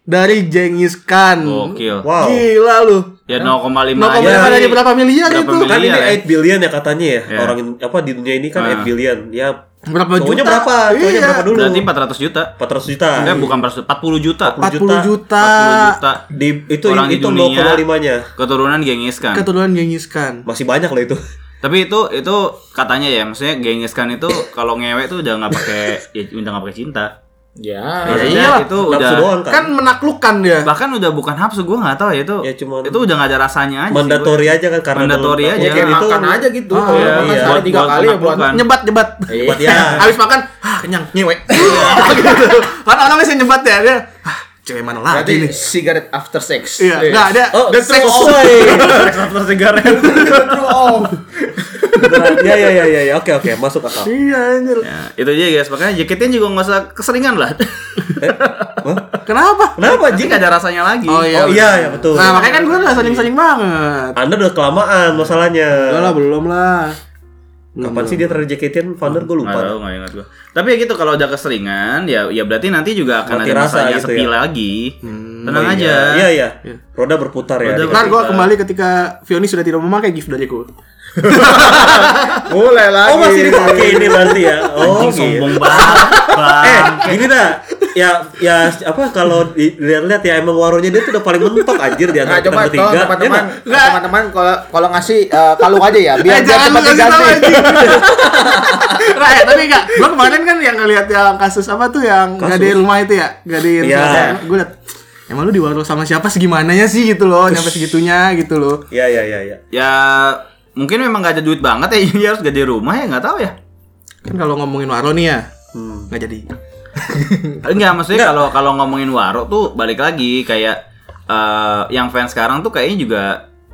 dari Genghis Khan. gokil Wow. Gila lu. ya 0,5 0,5 aja dari berapa miliar Berapa itu? miliar? Kan ini ya. 8 billion ya katanya ya. Iya. Orang apa di dunia ini kan Ah. 8 billion. Ya Berapa cowoknya juta? berapa? Cowoknya Iya. berapa dulu? berarti 400 juta 400 juta. eh bukan 400 40 juta 40 juta. 40 juta Di itu Orang di itu dunia. 0,5-nya. keturunan Genghis Khan Keturunan Genghis Khan. Masih banyak loh itu. Tapi itu itu katanya ya, maksudnya Genghis Khan itu kalau ngewe tuh udah nggak pakai ya udah nggak pakai cinta. Ya. Maksudnya iyalah. itu udah doang kan. Kan menaklukkan dia. bahkan udah bukan hapsu gue nggak tahu ya itu. Ya, cuman- itu udah nggak ada rasanya aja. sih Mandatory gua. aja kan karena Mandatory aja. Ya, Kayak itu makan aja gitu. Kalau iya, makan iya. sekali tiga Buat- kali buat ya buat. Nyebat nyebat. Iya. buat ya. Habis makan, ah kenyang, nyewe. gitu. Kan orang biasanya nyebat ya, dia ah cewek mana lagi Berarti nih? cigarette after sex. Iya, enggak ada. Oh, the sex. After cigarette. Beneran. Ya ya ya ya ya. Oke oke, masuk akal. Iya anjir. ya, itu aja guys, makanya jaketnya juga nggak usah keseringan lah. Kenapa? Kenapa Nanti Jing? nggak ada rasanya lagi. Oh iya. Oh iya ya betul. Nah, makanya kan gue udah saling-saling banget. Anda udah kelamaan masalahnya. Enggak lah, belum lah. Kapan sih dia terakhir jaketin founder gue Nggak lupa. tahu, nggak ingat gue. Tapi ya gitu kalau udah keseringan ya ya berarti nanti juga akan Mati ada rasa masanya gitu sepi ya. lagi. Tenang Oh, aja. Iya iya. Roda berputar ya. Roda Di- Ntar gue kembali ketika Vioni sudah tidak memakai gift dariku. Mulai lagi. Oh masih dipakai ini berarti ya. Oh Anjing gitu. sombong banget. Eh, gini dah. Ya ya apa kalau dilihat-lihat ya emang waronya dia tuh udah paling mentok anjir di Nah, coba tolong bertiga. teman-teman, Ya teman-teman kalau kalau ngasih eh, kalung aja ya, biar Eh, jangan cepat lu kasih tahu, diganti. anjing. Nah, eh, tapi enggak. Gue kemarin kan yang ngeliat yang kasus apa tuh yang Kasus? gade rumah itu ya, gade Iya. Gue liat Emang lu di warung sama siapa segimananya sih gitu loh, nyampe segitunya gitu loh. Iya iya iya iya. Ya mungkin memang gak ada duit banget ya jadi harus gede rumah ya nggak tahu ya. Kan kalau ngomongin waro nih ya, Hmm. nggak jadi. Enggak, maksudnya kalau kalau ngomongin waro tuh balik lagi kayak eh, yang fans sekarang tuh kayaknya juga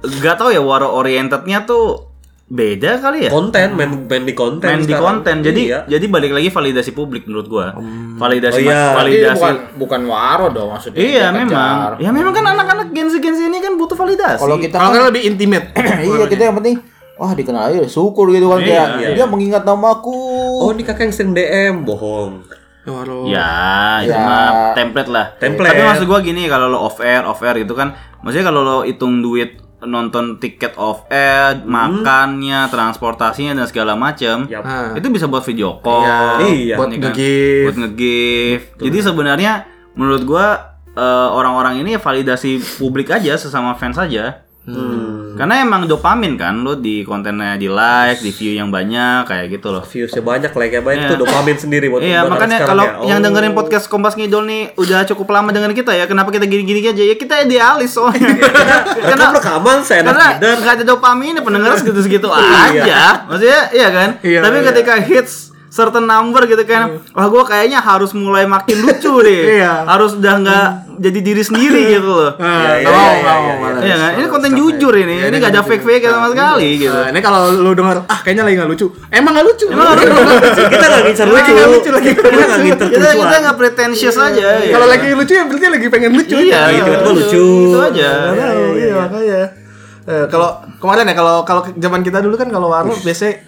nggak tahu ya waro orientednya tuh beda kali ya. Konten main main di konten. main di konten. Jadi Iya. jadi balik lagi validasi publik menurut gua. Validasi Oh, iya. Validasi. bukan bukan waro dong maksudnya. Iya Dia memang. kejar. Ya memang kan anak-anak Gen Z Gen Z ini kan butuh validasi. Kalau kita Kalau kan, kan lebih intimate. iya kita yang penting wah dikenal aja syukur gitu kan Iya, kayak iya. dia mengingat namaku. Oh, ini kakak yang sering DM, bohong. Waro. Ya, itu Ya. mah template lah. Template. Tapi maksud gua gini, kalau lo off air, off air gitu kan, maksudnya kalau lo hitung duit nonton tiket off air, makannya, transportasinya dan segala macam. Ah. itu bisa buat video call, Iya. Buat ini kan, nge-gift. buat nge-gift. Jadi sebenarnya menurut gua eh, orang-orang ini validasi publik aja sesama fans aja. Hmm. Karena emang dopamin kan lo di kontennya di like, di view yang banyak kayak gitu loh. Viewsnya banyak, like-nya banyak Iya. itu dopamin sendiri buat Iya, makanya kalau ya. yang Oh. dengerin podcast Kompas Ngidol nih udah cukup lama dengan kita ya, kenapa kita gini-gini aja? Ya kita idealis soalnya. Karena rekaman saya karena tidur. nggak ada dopamin, pendengar segitu-segitu Iya. aja. Maksudnya, iya kan? Iya, Tapi iya. ketika hits certain number gitu kan, wah gue kayaknya harus mulai makin lucu deh. Iya. Harus udah nggak jadi diri sendiri gitu loh. Nah, iya, nggak mau, iya, iya, iya. malah. Iya kan? Ini konten jujur ini. Iya, Ini gak ada fake-fake sama sekali gitu. Nah, ini kalau lu denger ah kayaknya lagi nggak lucu. Emang nggak lucu. Emang lucu. kita nggak ngincar lucu. nggak lucu lagi. Kita nggak ngincer Kita kita nggak pretentious aja. ya. Kalau lagi lucu ya berarti lagi pengen lucu. Iya, Iya, tiba-tiba lucu. Itu aja. Iya makanya. Eh, kalau kemarin ya kalau kalau zaman kita dulu kan kalau waro biasanya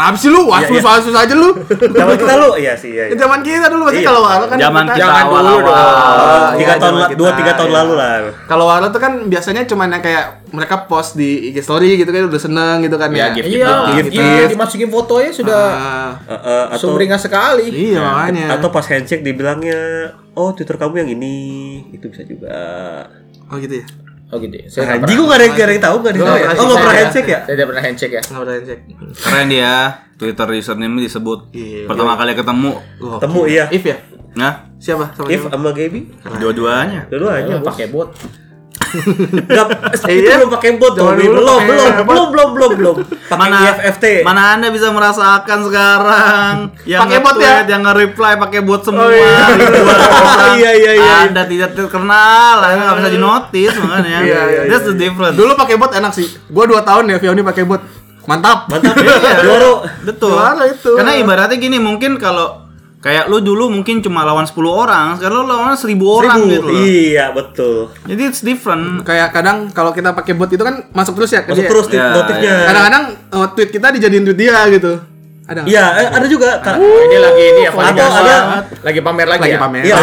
apa sih lu? Wasus Iya, iya. wasus aja lu. Zaman kita lu, iya sih, iya. iya. Zaman kita dulu pasti Iya. kalau waro kan Zaman kita Jangan dulu awal-awal. dong. Ah, tiga Iya, tahun zaman la- kita, dua tiga tahun iya. lalu lah. Kalau waro tuh kan biasanya cuman yang kayak mereka post di IG story gitu kan udah seneng gitu kan Iya, ya. gift Iya, gift, iya, gift. dimasukin fotonya sudah Ah, Eh, eh, atau sumringah sekali. iya makanya. atau pas handshake dibilangnya, oh Twitter kamu yang ini, itu bisa juga. oh gitu ya. Oh gitu. ya. Saya nggak Anjing gua gak ada gak ada yang tahu gak ada nggak Oh nggak pernah handshake ya? Saya tidak pernah handshake ya. Nggak udah cek. Keren dia. Twitter username disebut. Iya, Pertama kali ketemu. Temu iya. If ya? Nah, Siapa? Sama If sama Gaby, dua-duanya. dua-duanya. Pakai bot. Itu Iya. belum pakai bot tuh. Belum, belum, belum, belum, belum, belum, belum. Pakai Mana IFFT. Mana Anda bisa merasakan sekarang yang Pakai bot ya? yang nge-reply pakai bot semua. Oh, iya. ribuan orang. Iya, iya, iya. Anda tidak terkenal, Anda nggak bisa dinotis makanya. Iya, iya, That's the difference. Dulu pakai bot enak sih. Gua 2 tahun ya Vioni pakai bot. Mantap. Mantap Iya. ya. Betul. Itu. Karena ibaratnya gini, mungkin kalau kayak lu dulu mungkin cuma lawan 10 orang, sekarang lu lawan 1000 orang Seribu. gitu loh. Iya, betul. Jadi it's different. Kayak kadang kalau kita pakai bot itu kan masuk terus ya ke Masuk dia. terus Iya, notifnya. Kadang-kadang eh, tweet kita dijadiin tweet dia gitu. Ada? Iya, eh, ada juga. Kak. Oh, ini lagi ini ya Atau ada lagi pamer lagi, Lagi ya. pamer. Iya.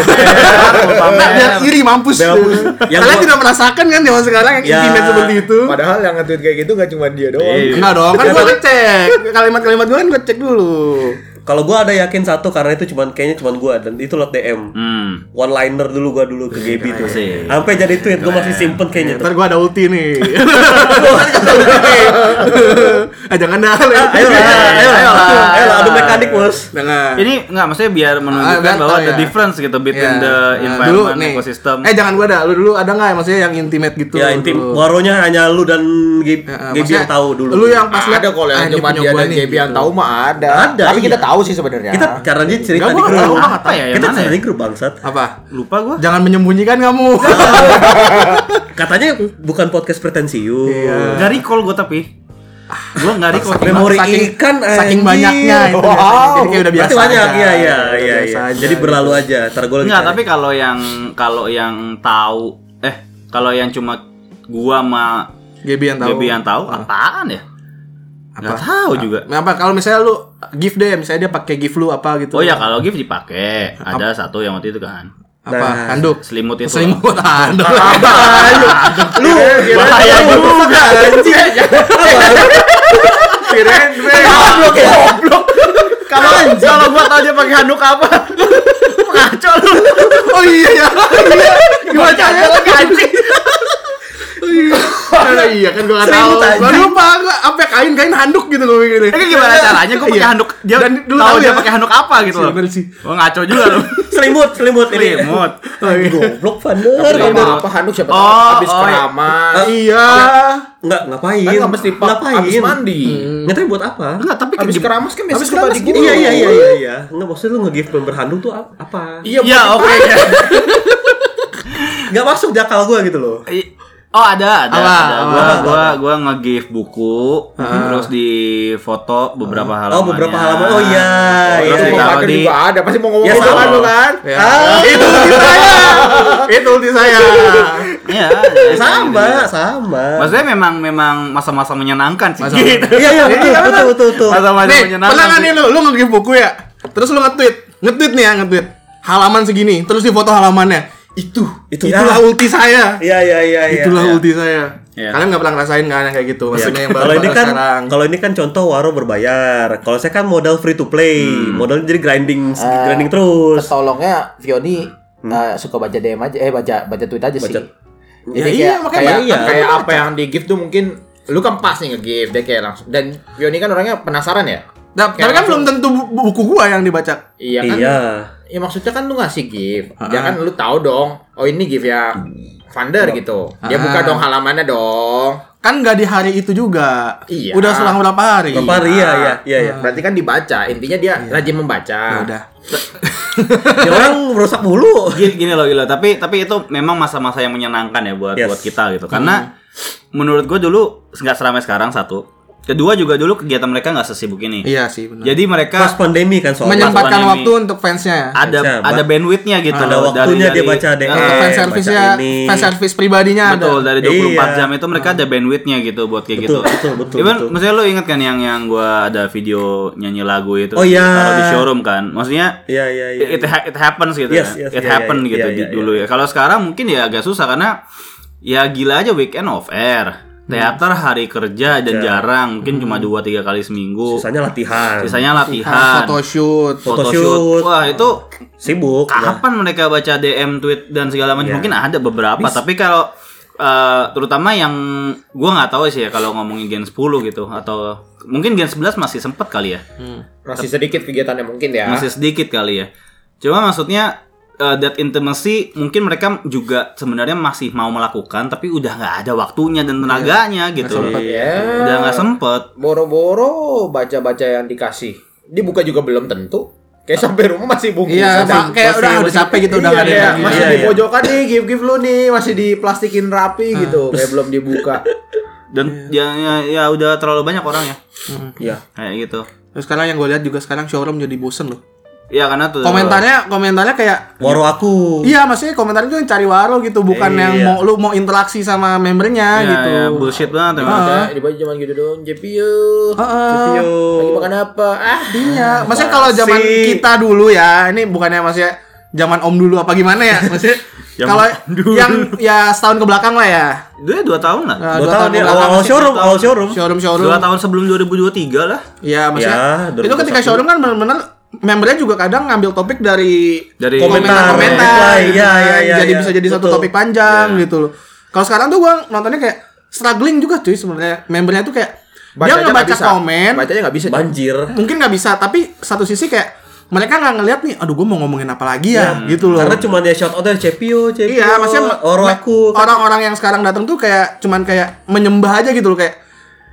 Nah, biar iri mampus. Biar mampus. Yang Kalian gua- tidak merasakan kan zaman sekarang yang Ya. intimate seperti itu? Padahal yang nge-tweet kayak gitu gak cuma dia doang. Iya. Enggak dong, kan gua ngecek. Kalimat-kalimat gua kan gua cek dulu. Kalau gua ada yakin satu karena itu cuman kayaknya cuman gua dan itu lot DM. Hmm. One liner dulu gua dulu ke Gaby tuh. Asik. Sampai jadi tweet gua masih simpen kayaknya tuh. Ntar gua ada ulti nih. ah, jangan dah. Ayo lah, ayo lah, ayo lah, ayo lah, adu mekanik bos. Ini enggak maksudnya biar menunjukkan Ah, bahwa tahu ada ya. difference gitu between Iya. the Nah, environment nih. ecosystem. Eh jangan gua dah. Lu dulu ada nggak maksudnya yang intimate gitu? Ya intim, waronya hanya lu dan Gaby, yang tahu dulu. Lu yang pas lihat ada kalau yang ah, cuma punya dia dan nih, Gaby yang gitu. tahu mah ada. Ada, Tapi kita iya. Tahu sih sebenarnya. kita caranya cerita Enggak, di grup. nggak tahu, nggak Apa ya? Yang Kita mana cerita ya? di grup bangsat. Apa? Lupa gua. Jangan menyembunyikan kamu. Katanya bukan podcast pretensius. Iya. Gak recall gua tapi. Gua nggak recall. Memori Saking- ikan saking anjing. banyaknya itu. Wow. Jadi kayak udah biasa. Berarti banyak, aja. iya iya iya. iya. Jadi berlalu gitu. aja. Ntar gue lagi Enggak, cari. tapi kalau yang kalau yang tahu eh kalau yang cuma gua sama Gaby yang tahu. Gaby yang tahu apaan ya? Nggak tahu juga. Nah, apa kalau misalnya lu gift deh, misalnya dia pakai gift lu apa gitu. Oh ya kalau gift dipakai. Ada satu yang waktu itu kan. apa? Nah. Handuk. Selimut itu. Selimut handuk. lu Bahaya juga anjing. Kirain Goblok goblok. Kalau kalau gua dia pakai handuk apa? Ngaco lu. Oh iya ya. Iya. Gimana caranya lagi anjing? Oh iya. Iya kan gua nggak tahu. Selimut anjing. Gua lupa apa kain kain handuk gitu gua mikirnya. Ini gimana caranya gua pakai Iya. handuk? Dia Dan dulu tahu tahu dia ya. pakai handuk apa gitu loh. Gua ngaco juga lu. selimut, selimut ini. Selimut. Oh, iya. Goblok Tapi Vander. nggak apa handuk siapa Oh, habis oh, iya. keramas. Iya. Enggak, ngapain? Kan nggak mesti pak ngapain? habis mandi. Nggak tahu buat apa? Enggak, tapi Habis keramas kan biasa Habis suka keramas digitu. Iya iya iya iya iya. Enggak maksudnya lu nge-gift member handuk tuh ap- apa? Iya, Iya, oke. Enggak masuk di akal gua gitu loh. I- Oh ada ada Apa? ada Apa? gua gua gua nge-give buku terus di foto beberapa halaman Oh, beberapa halaman. Oh iya. terus Itu iya. ditaruh pakai di juga ada, pasti mau ngomong Ya, sama. kan lu kan. Ya. Ah, Itu ulti saya. Itu ulti saya. iya sama, sama. maksudnya memang memang masa-masa menyenangkan sih Masa- gitu. Iya iya betul betul betul betul. masa-masa Nih, menyenangkan pernah nggak sih. nih lu, lu nge-give buku ya? Terus lu nge-tweet, nge-tweet nih ya, nge-tweet. Halaman segini, terus di foto halamannya. Itu, Itu itulah ya. ulti saya. Iya iya iya iya. Itulah iya. ulti saya. Iya. Kalian nggak pernah ngerasain kan yang kayak gitu? Maksudnya yang Kalau ini baru kan sekarang. kalau ini kan contoh waro berbayar. Kalau saya kan modal free to play. Modalnya jadi grinding Ah. grinding terus. Tolongnya Vioni eh, suka baca DM aja, eh baca baca tweet aja sih. Baca- Jadi Ya, kayak, iya, makanya kayak, iya. kayak apa yang di gift tuh mungkin lu kan pas nih nge-gift dia kayak langsung dan Vioni kan orangnya penasaran ya. Nah, tapi kan belum tentu bu- buku gua yang dibaca. Iya kan? Iya. Ya maksudnya kan lu ngasih gift. Dia kan lu tahu dong. Oh ini gift ya Vander gitu. Dia Ah. buka dong halamannya dong. Kan nggak di hari itu juga. Iya. Udah selang berapa hari? Berapa hari ya ya iya iya. Berarti kan dibaca. Intinya dia rajin membaca. Ya udah. Ya orang merusak mulu. gini, gini loh, loh. Tapi tapi itu memang masa-masa yang menyenangkan ya buat Yes. buat kita gitu. Karena menurut gue dulu nggak seramai sekarang satu. Kedua juga dulu kegiatan mereka nggak sesibuk ini. Iya sih benar. Jadi Pas mereka pandemi kan soalnya. Menyempatkan pandemi. waktu untuk fansnya. ada Siapa? ada bandwidthnya gitu. Ada loh, waktunya dia baca DM. Nah, Untuk Eh, fan service-nya, baca ini. fan service pribadinya Betul, ada. dari 24 Iya. jam itu mereka ada bandwidthnya gitu buat kayak Betul, gitu. betul, betul, Even, betul. maksudnya lo inget kan yang yang gua ada video nyanyi lagu itu Oh, iya. taruh di showroom kan. Maksudnya Iya iya iya. it, ha- it happens gitu Yes, ya. yes, it iya, happen iya, gitu iya, di- iya, dulu ya. Kalau sekarang mungkin ya agak susah karena ya gila aja weekend off air. Teater hari kerja dan Kerja. jarang, mungkin cuma 2 3 kali seminggu. Sisanya latihan. Sisanya Ah, latihan. photoshoot. Photoshoot. Wah, itu Sibuk. Nah, kapan mereka baca DM tweet dan segala macam Iya. mungkin ada beberapa tapi kalau eh, terutama yang gua nggak tahu sih ya kalau ngomongin Gen 10 gitu atau mungkin Gen 11 masih sempet kali ya Masih sedikit kegiatannya mungkin ya. masih sedikit kali ya cuma maksudnya eh, that intimacy mungkin mereka juga sebenarnya masih mau melakukan tapi udah nggak ada waktunya dan tenaganya gitu Ya. udah nggak sempet Boro-boro baca-baca yang dikasih. Dibuka juga belum tentu. Kayak sampai rumah masih bungkusan. Iya, Pak, kayak masih- udah udah masih- capek gitu udah iya, nggak ada iya. masih Iya, di iya. pojokan nih, give give lu nih, masih diplastikin rapi gitu, kayak belum dibuka. dan ya, ya ya udah terlalu banyak orang ya Iya. kayak gitu Terus sekarang yang gue lihat juga sekarang showroom jadi bosen loh. Ya karena tuh Komentarnya komentarnya kayak Waro aku. Iya, maksudnya komentarnya tuh yang cari waro gitu, bukan Iya. yang mau lu mau interaksi sama membernya ya, gitu. ya, bullshit banget emang. Baca, di baju cuma gitu dong, JPU. Heeh. Yo. Lagi makan apa? Ah, Iya, maksudnya kalau zaman kita dulu ya, ini bukannya maksudnya zaman om dulu apa gimana ya? Maksudnya Zaman kalau dulu. yang ya setahun ke belakang lah ya. Dia dua tahun lah. Nah, Dua dua tahun ya belakang awal sih. showroom, awal showroom. Showroom showroom. Dua tahun sebelum 2023 lah. Iya, maksudnya Ya, itu ketika 2021. showroom kan benar-benar membernya juga kadang ngambil topik dari Dari Komentar, komentar-komentar. reply. gitu Iya, iya, iya, Jadi iya. bisa jadi satu Betul. topik panjang gitu loh. Kalau sekarang tuh gua nontonnya kayak struggling juga cuy sebenarnya. Membernya tuh kayak dia bacanya nggak ngebaca bisa. komen, Bacanya nggak bisa. Banjir. mungkin nggak bisa, tapi satu sisi kayak mereka nggak ngeliat nih, aduh gue mau ngomongin apa lagi ya, gitu loh. Karena cuma dia shout out dari Cepio, Cepio. Iya, maksudnya me- aku. orang-orang yang sekarang datang tuh kayak cuman kayak menyembah aja gitu loh kayak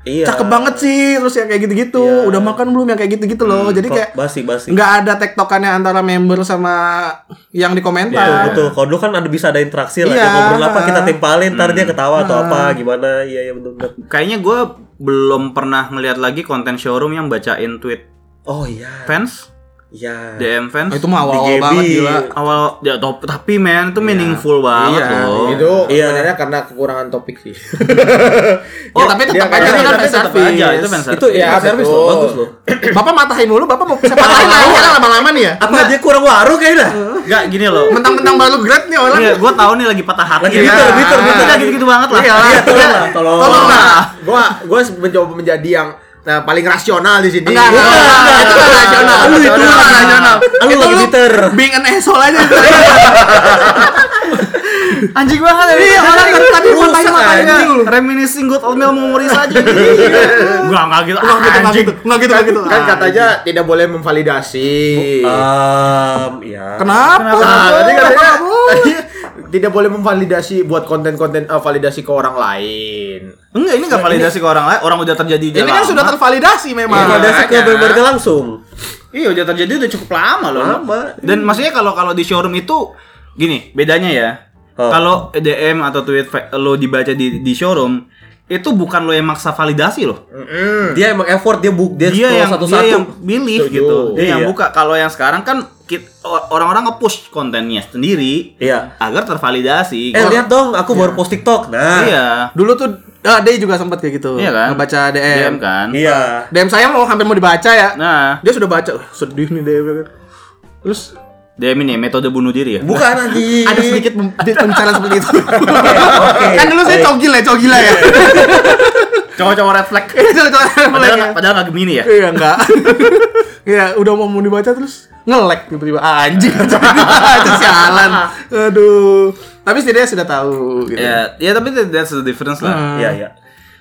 Iya. cakep banget sih, terus yang kayak gitu-gitu, Iya. udah makan belum yang kayak gitu-gitu loh. Jadi Kok kayak basi basi. nggak ada tektokannya antara member sama yang di Betul, komentar. betul. Kalau dulu kan ada bisa ada interaksi lah. Iya. Ngobrol apa kita timpalin, ntar dia ketawa atau apa gimana. Iya, iya betul betul. Kayaknya gue belum pernah ngeliat lagi konten showroom yang bacain tweet Oh iya. fans, Iya. DM fans. Nah, itu mah awal-awal banget gila. awal ya top, tapi men itu meaningful banget Iya, loh. Itu Iya. sebenarnya karena kekurangan topik sih. ya, tapi tetap aja itu kan tapi fan tetap aja, service. itu fan service. Itu ya Iya, service betul. loh, bagus loh. Bapak matahin dulu, Bapak mau saya patahin lagi ya lama-lama nih ya. Apa dia kurang waru kayaknya? Enggak gini loh. Mentang-mentang baru grad nih orang. Iya, gue tahu nih lagi patah hati. Lagi ya. bitter, bitter, bitter. Gitu-gitu banget lah. Iya. Iya, tolong lah, tolong. Tolong lah. gua gua mencoba menjadi yang nah, paling rasional di sini. Enggak, enggak, enggak, enggak, itu nggak rasional. Lu itu nggak lah. rasional. Lu Itu lagi bitter. Being an asshole aja itu. Anjing banget ya. Iya, orang kan tadi aja. dulu. Reminiscing good old memories aja. Enggak, enggak gitu. Enggak gitu, enggak gitu. Enggak gitu, enggak gitu. Kan Ah, katanya tidak boleh memvalidasi. Um, ya. Kenapa? Nah, tadi katanya tidak boleh memvalidasi buat konten-konten eh, validasi ke orang lain. Enggak, ini enggak validasi ke orang lain. Orang udah terjadi Ini kan sudah tervalidasi memang. Kalau ada sih ke membernya langsung. Iya udah terjadi udah cukup lama loh. Lama. Dan maksudnya kalau kalau di showroom itu gini bedanya ya. Oh. Kalau DM atau tweet lo dibaca di di showroom itu bukan lo yang maksa validasi loh. Dia emang effort dia buk dia, Dia yang satu-satu. dia yang pilih gitu. Dia yang Iya. buka. Kalau yang sekarang kan orang-orang nge-push kontennya sendiri Iya. agar tervalidasi. Eh lihat dong, aku baru post TikTok. Nah. Iya. Dulu tuh ah, Day juga sempat kayak gitu. Iya kan? Ngebaca DM. DM kan. Iya. DM saya mau hampir mau dibaca ya. Nah, Dia sudah baca. "Uh, Sedih nih DM. Terus DM ini metode bunuh diri ya. Bukan anjing. ada sedikit pem- pembicaraan seperti itu. oke. kan dulu saya cogil ya, cogila ya. Cowok-cowok red flag. Itu cowok Padahal nggak- padahal nggak Gemini ya. Iya enggak. Iya, udah mau mau dibaca terus ngelek tiba-tiba anjing itu sialan. Aduh. Tapi setidaknya sudah tahu gitu. Ya, ya tapi that's the difference lah. Iya, iya.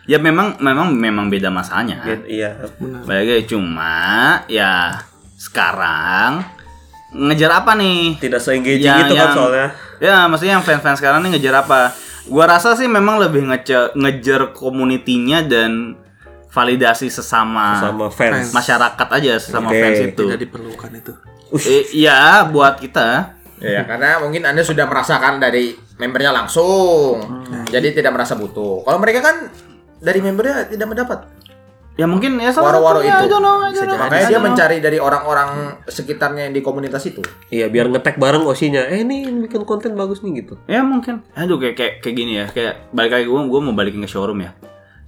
Ya memang memang memang beda masanya. Iya. Baik cuma ya sekarang ngejar apa nih? Tidak se-engaging Yang- itu kan yang- soalnya. Ya, maksudnya yang fans-fans sekarang nih ngejar apa? Gua rasa sih memang lebih ngece- ngejar community-nya dan validasi sesama, sama fans. masyarakat aja sesama Oke, fans itu. Tidak diperlukan itu. Eh, Iya, buat kita. Ya, karena mungkin Anda sudah merasakan dari membernya langsung. Jadi tidak merasa butuh. Kalau mereka kan dari membernya tidak mendapat. Ya mungkin ya salah Waro-waro satunya, itu. I don't know, I don't know. Makanya I dia mencari dari orang-orang sekitarnya yang di komunitas itu. Iya, biar ngetek bareng osinya. Eh, ini bikin konten bagus nih gitu. Ya mungkin. Aduh kayak kayak kayak gini ya. Kayak balik lagi gue gue mau balikin ke showroom ya.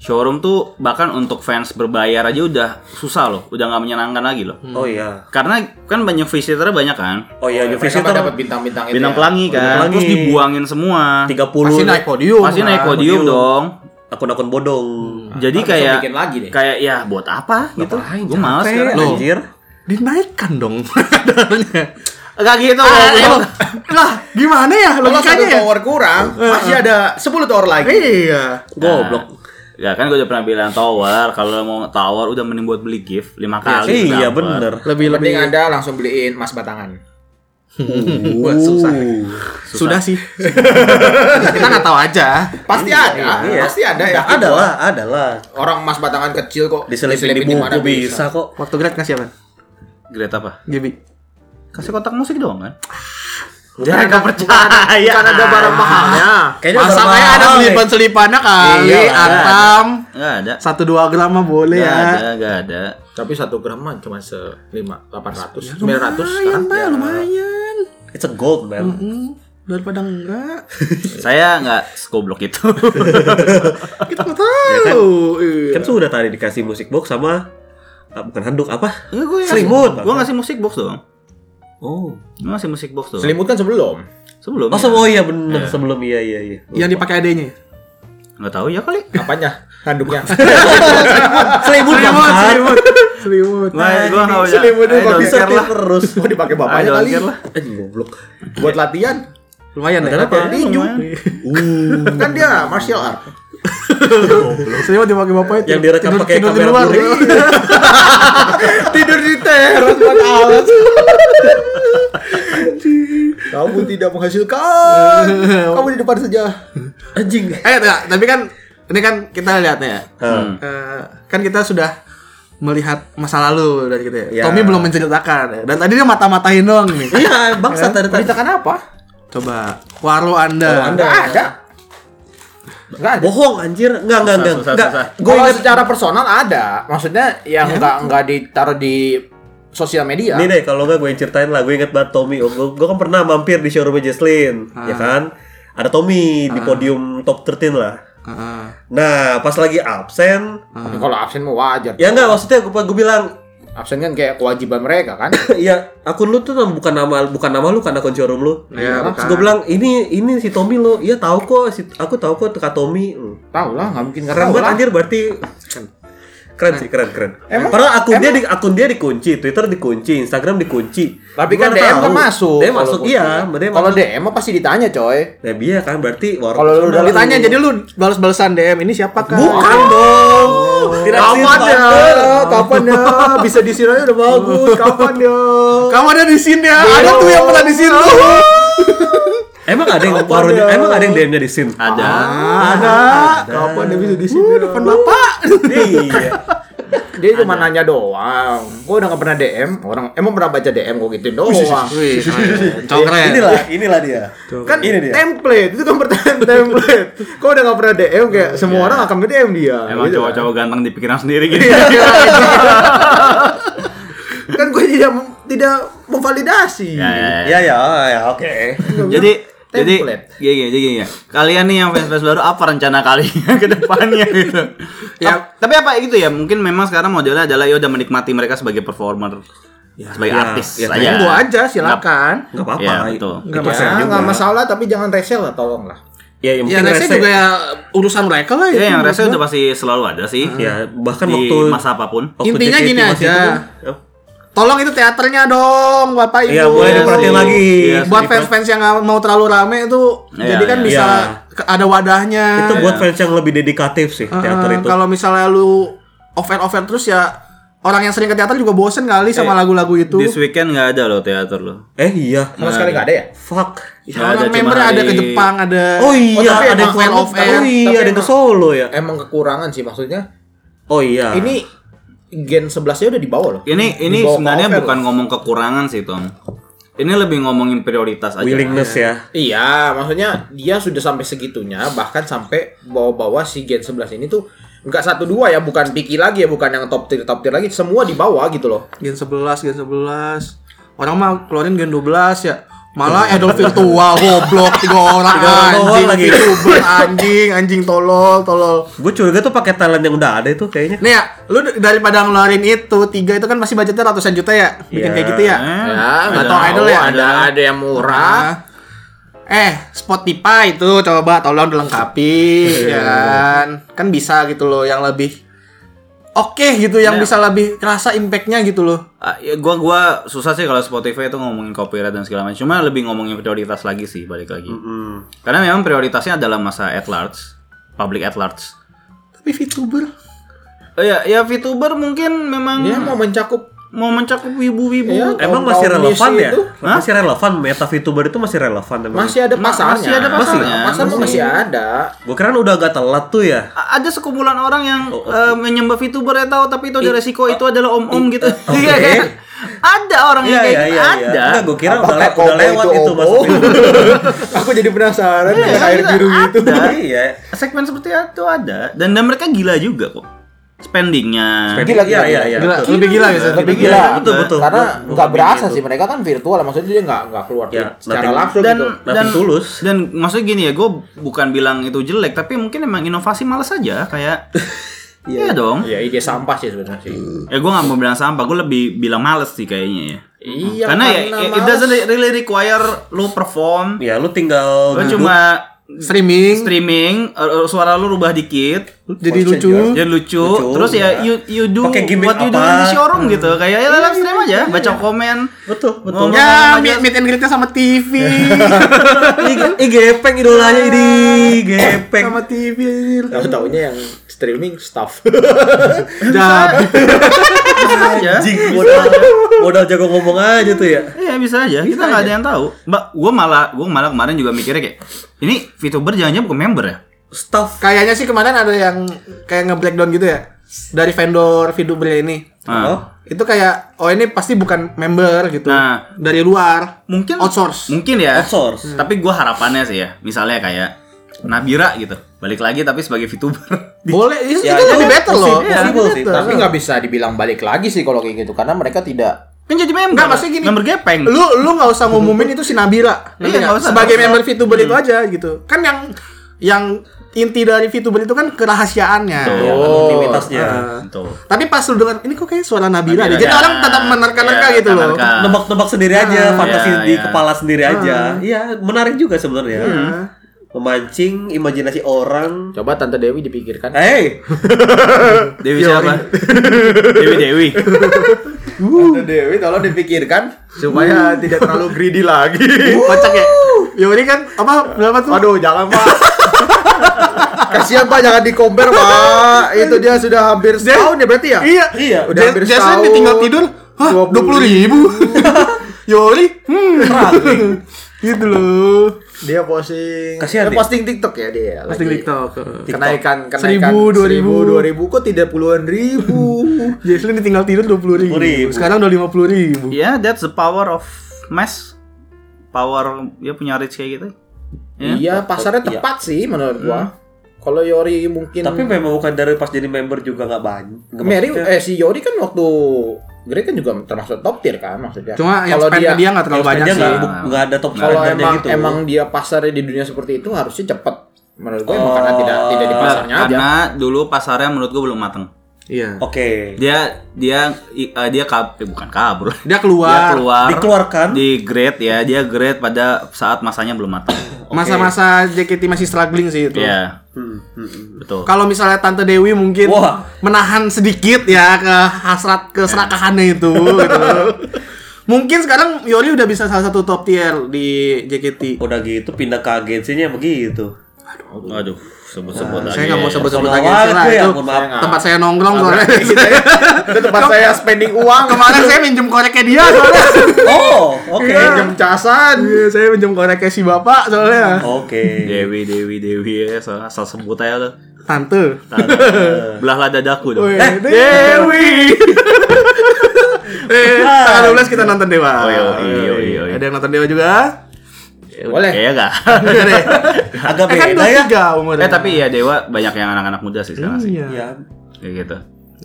Showroom tuh bahkan untuk fans berbayar aja udah susah loh, udah nggak menyenangkan lagi loh. Oh iya. Karena kan banyak visitornya banyak kan. Oh iya, Mereka Visitor dapat bintang-bintang itu. Bintang ya. pelangi kan, pelangi. terus dibuangin semua. 30 Pasti naik podium. Pasti naik kan. podium dong. akun-akun bodong. Jadi Harus kayak bikin lagi deh. kayak ya buat apa gitu. Gue males capek, sekarang. Loh. Anjir. Dinaikkan dong kadarnya. Enggak gitu. Ah, emang- lah, gimana ya Kalau satu logikanya ya? tower kurang, masih ada 10 tower lagi. Iya. Goblok. Ya kan gue udah pernah bilang tower, kalau mau tower udah mending buat beli gift 5 kali. Iya, dapet. bener. Lebih lebih Mending Anda langsung beliin emas batangan. Wah, susah. Sudah sih. Kita nggak tahu aja. Pasti ada, pasti ada ya. Ada lah, ada lah. Orang emas batangan kecil kok. Diselipin di buku mana bisa kok. Waktu grad kasih apa? Great apa? Gibi. Kasih kotak musik doang kan? Dia nggak percaya. Kan ada barang mahalnya. Kayaknya Masa barang kayak ada selipan-selipannya kali, Iya, atam. Enggak ada. Satu dua gram mah boleh Enggak ya. ada, enggak ada. Tapi satu gram mah cuma se lima delapan ratus sembilan ratus sekarang. Pak, Ya. lumayan. It's a gold, man. Hmm, daripada enggak. Saya enggak segoblok itu. Kita nggak tahu. Iya. Kan sudah tadi dikasih musik box sama ah, bukan handuk apa? Enggak gue Selimut. Gue ngasih musik box dong. Oh. Gue ngasih musik box dong. Selimut kan sebelum. Sebelum. Oh, oh iya bener sebelum iya iya iya. Yang dipakai adanya. Enggak tahu ya kali. Apanya? Handuknya. Selimut Selimut, selimut. Selimut. Nah, gue enggak usah. Selimutnya I don't pakai care lah. terus. Mau dipakai bapaknya kali. Anjing goblok. Buat latihan. Lumayan ya. Kenapa? Tinju. Uh. Kan dia martial art. Selimut dipakai bapaknya. Yang direkam pakai kamera luar. Blu-ray. Tidur di teras buat alat. Kamu tidak menghasilkan. Kamu di depan saja. Anjing. Eh, enggak, tapi kan ini kan kita lihat ya. Hmm. Eh, kan kita sudah melihat masa lalu dari kita ya. Ya. Tommy belum menceritakan ya. Dan tadi dia mata-matahin doang nih. Iya, bangsa tadi tadi. Beritakan apa? Coba waro Anda. Enggak ada. Enggak ada. Bohong anjir. Enggak enggak enggak. Enggak. Gue Kalau ingat secara personal ada. Maksudnya yang enggak enggak ditaruh di sosial media. Ini deh kalau nggak gue yang ceritain lah gue inget banget Tommy oh, gue, gue kan pernah mampir di showroomnya Jesslyn ya kan ada Tommy di podium top 13 lah Heeh. nah pas lagi absen Tapi Kalau absen mau wajar. ya enggak maksudnya gue, gue bilang Absen kan kayak kewajiban mereka kan. ya akun lu tuh bukan nama bukan nama lu kan akun showroom lu Iya, Terus bukan. gue bilang ini ini si Tommy lo iya tahu kok si, aku tahu kok Kak Tommy. Tahu lah, nggak mungkin nggak keren tahu anjir berarti keren sih keren keren Emang- padahal akun dia di akun dia dikunci Twitter dikunci Instagram dikunci Tapi kan DM kan tahu. masuk. DM Kalau masuk kunci. iya DM Kalau masuk. DM mah pasti ditanya, coy. Nah, iya kan berarti warung Kalau lu udah Ditanya jadi lu balas-balasan DM ini siapa kan? bukan dong. Tidak Kapan ya? Kapan ya? Bisa di sini aja udah bagus. Kapan ya? Kamu ada di sini ya? Ada tuh yang pernah di sini. Emang ada yang warungnya emang ada yang DM-nya di sini? Ada. Ada. Kapan dia bisa di sini? Depan bapak. Iya. Dia cuma nanya doang. Gua udah gak pernah DM. Orang emang pernah baca DM gua gituin doang. Wih, keren. Inilah, inilah dia. Kan Ini dia. template itu kan pertanyaan template. Kok udah gak pernah DM kayak semua orang akan DM dia. Emang gitu cowok-cowok ganteng di pikiran sendiri gitu. kan. kan gue tidak tidak memvalidasi. ya, ya, ya. Ya ya, ya oke. Jadi jadi Template. gini, gini, gini, gini. Kalian nih yang fans-fans baru apa rencana kalian ke depannya gitu? Ya. Ap- tapi apa gitu ya? Mungkin memang sekarang modelnya adalah ya udah menikmati mereka sebagai performer, sebagai ya, artis ya, saja. Monggo aja silakan. Enggak apa-apa. Ya, betul. Itu Nggak keren Ya, juga. nggak masalah tapi jangan resel lah tolong lah. Ya, yang Ya rese rese- juga ya urusan mereka lah Ya, yang itu. rese udah pasti selalu ada sih. Ya, bahkan di waktu masa apa pun. waktu Intinya JKT gini masih aja. itu Tolong itu teaternya dong, Bapak Ibu. Iya, mulai diperhatiin lagi. Iya, Buat fans-fans yang nggak mau terlalu rame itu Iya, jadi kan iya. bisa Iya. ada wadahnya. Itu buat fans yang lebih dedikatif sih, teater Eh, itu. Kalau misalnya lu over-over terus ya orang yang sering ke teater juga bosen kali sama lagu-lagu itu. This weekend nggak ada loh teater loh. Eh iya. Sama sekali nggak ada ya? Fuck. Ya, ada, member ada ke Jepang, ada Oh iya, tapi ada yang off. Oh iya, ada yang ke Solo ya. Emang kekurangan sih maksudnya. Oh iya. Ini Gen 11-nya udah di bawah loh. Ini ini Di bawah sebenarnya bukan ngomong kekurangan sih, Tom. Ini lebih ngomongin prioritas aja. willingness ya. Iya, maksudnya dia sudah sampai segitunya, bahkan sampai bawa-bawa si Gen 11 ini tuh nggak satu dua ya, bukan Piki lagi ya, bukan yang top tier top tier lagi, semua di bawah gitu loh. Gen 11, Gen 11. Orang mah keluarin Gen 12 ya. Malah idol virtual goblok tiga orang Tiga orang doang anjing lagi. VTuber anjing anjing tolol tolol. Gue curiga tuh pakai talent yang udah ada itu kayaknya. Nih ya, lu daripada ngeluarin itu tiga itu kan masih budgetnya ratusan juta ya, bikin Iya. kayak gitu ya. Eh, Ya, nggak atau tahu, idol ya? ada ada yang murah. Nah, eh Spotify itu coba tolong dilengkapi ya kan kan bisa gitu loh yang lebih oke gitu yang Ya. bisa lebih kerasa impactnya gitu loh Ah, ya gua gua susah sih kalau Spotify itu ngomongin copyright dan segala macam. Cuma lebih ngomongin prioritas lagi sih balik lagi. Hmm. Karena memang prioritasnya adalah masa at large, public at large. tapi VTuber Oh ya, ya VTuber mungkin memang Dia mau mencakup mau mencakup wibu-wibu. Iya. Emang masih relevan ya? itu? Hah? Masih relevan meta VTuber itu masih relevan emang. masih ada pasarnya. masih ada pasarnya. Pasar tuh Masih. masih ada. Gue kira udah agak telat tuh ya. A- Ada sekumpulan orang yang Oh, eh, menyembah VTuber ya tahu tapi itu ada resiko itu adalah om-om gitu. Iya kan? Ada orang yang Iya kayak iya gitu. iya. iya. ada. Enggak, gue kira udah, le- udah lewat itu itu VTuber. Aku jadi penasaran Iya, dengan air biru gitu. Iya. Segmen seperti itu ada dan dan mereka gila juga kok. Spendingnya. Gila, Iya gila, iya iya. Gila, lebih gila ya, Seth? Lebih Iya, gila. betul, betul. Karena nggak berasa ngomongin sih mereka kan virtual, maksudnya dia nggak nggak keluar Ya, secara langsung dan gitu. dan Nothing tulus. dan maksudnya gini ya gue bukan bilang itu jelek tapi mungkin emang inovasi males aja kayak iya dong Iya, ide sampah sih sebenarnya sih. ya gue nggak mau bilang sampah gue lebih bilang males sih kayaknya ya Iya, karena ya karena it males. doesn't really require lu perform Ya lu tinggal lu cuma streaming streaming uh, suara lu rubah dikit jadi Voice lucu changer. jadi lucu, Lucu, terus ya ya. you you do gimmick what you do in apa. the showroom gitu kayak ya live stream aja baca komen Betul, betul. Ngomong ya meet, aja. meet and greet-nya sama TV ih gepeng idolanya ini, gepeng. sama TV Tahu taunya yang streaming staff. Jadi aja Anjing modal modal jago ngomong aja tuh ya. Iya bisa aja. Kita nggak ada yang tahu. Mbak, gua malah gua malah kemarin juga mikirnya kayak ini VTuber jangan-jangan bukan member ya? Staff kayaknya sih kemarin ada yang kayak nge-breakdown gitu ya dari vendor VTuber ini Nah, Oh. itu kayak oh ini pasti bukan member gitu Nah. dari luar mungkin outsource Mungkin ya. Outsource. Tapi gua harapannya sih ya, misalnya kayak Nabira gitu. Balik lagi tapi sebagai VTuber. boleh itu, Ya, itu itu lebih better loh possible Lebih sih, better. Tapi nggak bisa dibilang balik lagi sih kalau kayak gitu karena mereka tidak kan jadi member. Nggak, maksudnya gini. Member gepeng. lu lu nggak usah ngumumin itu si Nabila Iya, nggak usah. sebagai member VTuber itu aja gitu kan yang yang inti dari VTuber itu kan kerahasiaannya Betul. Ya. Tuh. tapi pas lu dengar ini kok kayak suara Nabila, Nabila, deh jadi ya. orang tetap menerka-nerka Ya, gitu loh. Nebak-nebak sendiri aja, fantasi Iya, di iya. kepala sendiri aja. Iya, menarik juga sebenarnya. Memancing imajinasi orang. coba tante Dewi dipikirkan. Hey, Dewi siapa? Dewi Dewi. Tante Dewi tolong dipikirkan supaya tidak terlalu greedy lagi. kocak ya Yori kan apa berapa tuh Aduh, jangan Pak. Kasihan Pak, jangan di compare Pak. Itu dia sudah hampir setahun ya berarti ya? iya Iya, udah hampir Jason setahun. ditinggal tidur hah dua 20 puluh ribu Yori hmm gitu loh Dia posting. Kasihan dia dia. posting TikTok ya dia. posting lagi. TikTok Kenaikan kenaikan Seribu, dua ribu. dua ribu kok tidak puluhan ribu. Jason ditinggal tidur dua puluh ribu. 20.000. sekarang udah lima puluh ribu Ya, that's the power of mass. Power dia punya reach kayak gitu. Ya. Iya, pasarnya Iya. tepat sih menurut gua. Kalau Yori mungkin tapi memang bukan dari pas jadi member juga nggak banyak. Mary eh si Yori kan waktu Grey kan juga termasuk top tier kan maksudnya. cuma yang Kalau spend ke dia nggak terlalu banyak dia sih nggak nggak ada top kalau emang gitu. emang dia pasarnya di dunia seperti itu harusnya cepat. Menurut gue emang Oh. karena tidak tidak di pasarnya aja. Karena dulu pasarnya menurut gua belum mateng. iya Oke. Dia dia i- eh, dia kab eh, bukan kabur. dia Dia keluar keluar Dikeluarkan. di grade ya, dia grade pada saat masanya belum matang. Masa-masa JKT masih struggling sih itu Iya, Hmm, hmm, hmm. betul. kalau misalnya tante Dewi mungkin Wah. menahan sedikit ya ke hasrat keserakahannya itu gitu. mungkin sekarang Yori udah bisa salah satu top tier di JKT Udah gitu pindah ke agensinya begitu. Waduh, sebut-sebut Nah, lagi. saya nggak mau sebut-sebut lagi lah tuh ya, itu maaf. tempat saya nongkrong soalnya itu tempat saya spending uang kemarin saya minjem koreknya dia soalnya Oh, oke. jam casan. Iya, saya minjem koreknya si bapak soalnya Oke. Dewi, Dewi, Dewi ya, asal, asal sebut aja lo. Tante. Belahlah dadaku dong. Eh, Dewi. eh, tanggal 12 kita nonton Dewa. Oh, iya, iya, iya, iya. Ada yang nonton Dewa juga? Boleh. Kayaknya enggak. Enggak deh. Agak Eh, kan beda ya. 23 umurnya. eh tapi ya Dewa banyak yang anak-anak muda sih sekarang sih. Iya. Ya, Kayak gitu.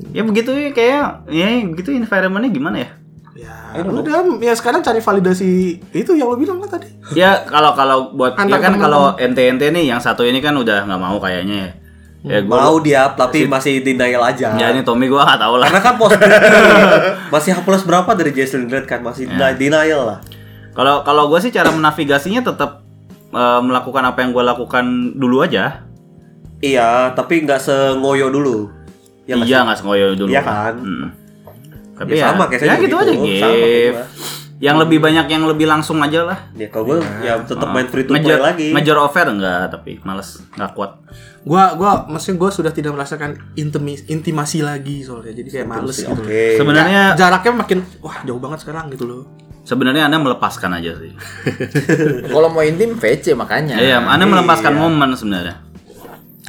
Ya begitu ya kayak ya begitu environmentnya gimana ya? Ya, udah ya sekarang cari validasi itu yang lo bilang kan tadi. Ya kalau kalau buat ya Antar kan temen-temen. kalau ente-ente nih yang satu ini kan udah nggak mau kayaknya ya. Ya gua mau dia tapi masih denial aja. ya ini Tommy gua nggak tahu lah. Karena kan post masih plus berapa dari Jason Dredd kan masih Ya. denial lah. Kalau kalau gua sih cara menavigasinya tetap eh, melakukan apa yang gua lakukan dulu aja. Iya, tapi nggak sengoyo dulu. Ya iya sih? nggak sengoyo dulu. Iya kan? Mm. Tapi Ya ya, sama, kayak saya ya gitu gitu. aja gua. Yang lebih banyak yang lebih langsung aja lah. Ya kalau gue ya tetap main free to play Major, lagi. major offer enggak tapi males nggak kuat. Gua gua maksudnya gua sudah tidak merasakan intimi, intimasi lagi soalnya. Jadi kayak males gitu. Oke. Sebenarnya Jaraknya makin wah jauh banget sekarang gitu loh. Sebenarnya anda melepaskan aja sih. Kalau mau intim VC makanya. Iya, anda melepaskan momen sebenarnya.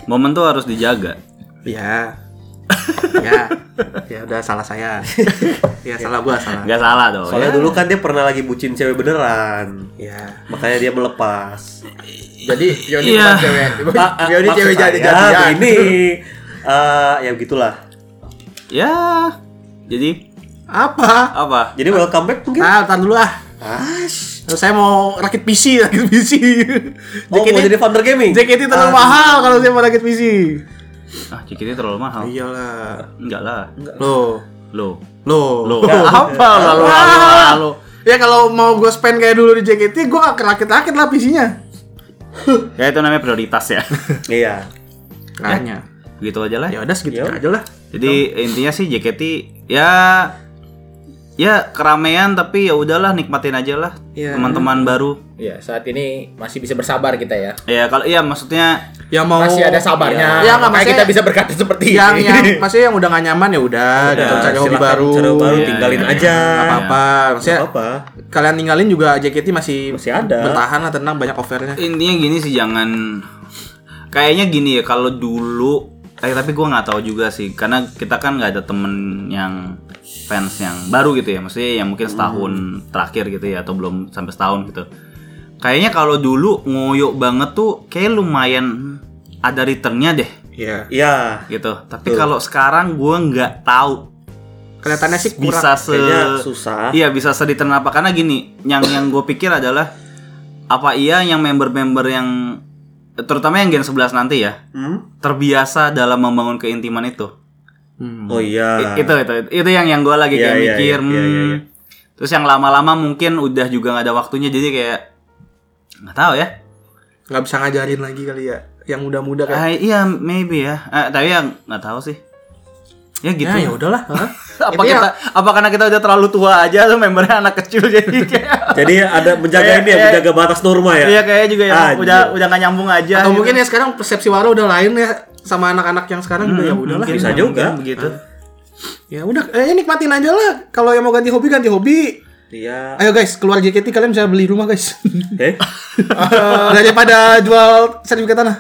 Momen tuh harus dijaga. Iya. ya. Ya udah salah saya. ya salah gua salah. Nggak salah dong. Soalnya ya. dulu kan dia pernah lagi bucin cewek beneran. Ya. Makanya dia melepas. Jadi Yoni Iya. bukan cewek. Ah, ah, Yoni maksud cewek jadi jadian. Ini eh ya begitulah. Ya. Jadi Apa? apa? Jadi welcome back mungkin. Ah, tar dulu ah. Ash. Saya mau rakit PC, rakit PC. Oh, mau jadi founder gaming? JKT terlalu mahal kalau saya mau rakit PC. Ah, JKT terlalu mahal. Iyalah. Enggak lah. Loh. Lo. Loh. Lo. apa lalu lalu lalu. Ya kalau mau gue spend kayak dulu di JKT, gue gak kerakit-rakit lah PC-nya. Ya itu namanya prioritas ya. Iya. Kayaknya. Gitu aja lah. Ya udah segitu Ya. aja lah. Jadi intinya sih JKT ya ya keramaian tapi ya udahlah nikmatin aja lah Iya. teman-teman baru. Iya, saat ini masih bisa bersabar kita ya. Ya kalau iya maksudnya Yang mau Masih ada sabarnya. Ya, nggak, Makanya maksudnya- kita bisa berkata seperti yang ini. yang maksudnya yang udah gak nyaman ya udah gitu Ya, cari hobi baru. cari baru Iya, tinggalin iya, aja. Gak apa-apa. Maksudnya Gak apa-apa. kalian ninggalin juga JKT masih Masih ada. bertahan lah tenang banyak offernya. intinya gini sih jangan kayaknya gini ya kalau dulu eh tapi gua nggak tahu juga sih karena kita kan nggak ada temen yang fans yang baru gitu ya maksudnya yang mungkin setahun terakhir gitu ya atau belum sampai setahun gitu kayaknya kalau dulu ngoyo banget tuh kayak lumayan ada returnnya deh Iya. Iya. gitu tapi kalau sekarang gua nggak tahu Kelihatannya sih kurang. bisa se Kayaknya susah. iya bisa sedetail apa karena gini yang yang gue pikir adalah apa iya yang member-member yang terutama yang gen 11 nanti ya Hmm? terbiasa dalam membangun keintiman itu Hmm. Oh iya. I- itu itu itu, itu yang yang gue lagi Iya, kayak iya, mikir iya, iya, iya, hmm. iya. terus yang lama-lama mungkin udah juga nggak ada waktunya jadi kayak nggak tahu ya nggak bisa ngajarin lagi kali ya yang muda-muda kan. Ah, iya maybe ya Eh, tapi yang nggak tahu sih ya gitu Ya ya udahlah. Apa Itu ya- kita apa karena kita udah terlalu tua aja tuh membernya anak kecil jadi kayak Jadi ada menjaga Kayak- ini ya, kayak- menjaga batas norma ya. Iya kayaknya juga ya Anjir. udah udah nggak nyambung aja. Atau gitu. mungkin ya sekarang persepsi Waro udah lain ya sama anak-anak yang sekarang juga ya udahlah. Mungkin, Bisa mungkin juga. begitu. Ya udah, eh nikmatin aja lah. Kalau yang mau ganti hobi ganti hobi. Iya. Ayo guys, keluar JKT kalian bisa beli rumah guys. Eh? Daripada jual sertifikat tanah.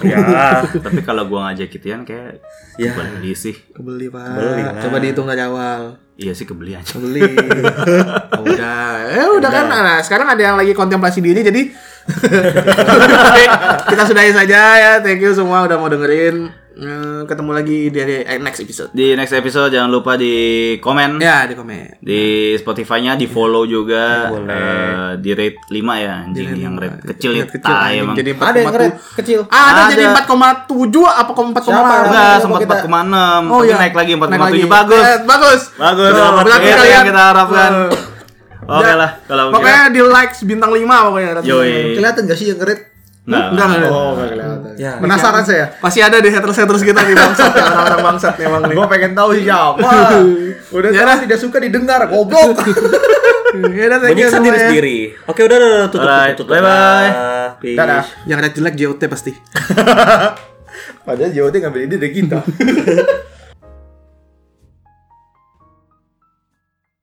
Ya. Tapi kalau gua ngajak kitian kayak Ya. kebeli sih. Kebeli pak. Beli lah. Coba dihitung dari awal. Iya sih kebeli aja. Kebeli. Oh, udah. Eh udah kan. Nah, sekarang ada yang lagi kontemplasi diri jadi kita sudahi saja ya. Thank you semua udah mau dengerin. Eh, ketemu lagi di eh, next episode. Di next episode jangan lupa di komen. Ya di komen. Di Spotify-nya di follow juga Boleh. eh, di rate 5 ya anjing Di rate yang rate kecil Rate itu kecil, anjing. emang. Jadi Ada yang 4,7. keren kecil. Ada, Ada. jadi 4,7 apa 4,6? Siapa? Enggak, Kalau sempat kita- 4,6. Oh Tapi iya. naik lagi Naik 4,7 bagus. Eh, bagus. Bagus. Tuh, berarti Itu kalian kita harapkan. Oke ya, lah kalau Pokoknya di likes bintang 5 pokoknya. Yoi. Kelihatan gak sih yang keren? Enggak. Enggak, enggak. Oh, gak kelihatan. Ya. Penasaran saya. Masih ada deh haters-haters kita nih bangsat ya, orang-orang bangsat nih emang nih. Gua pengen tahu siapa. Udah Ya tahu tidak suka didengar, goblok. Ya udah thank you Menyiksa semua diri ya. sendiri. Oke, udah, udah, tutup, tutup, tutup. bye-bye. Dah, peace. Dadah. Yang red jelek JOT pasti. Padahal JOT ngambil ide dari kita.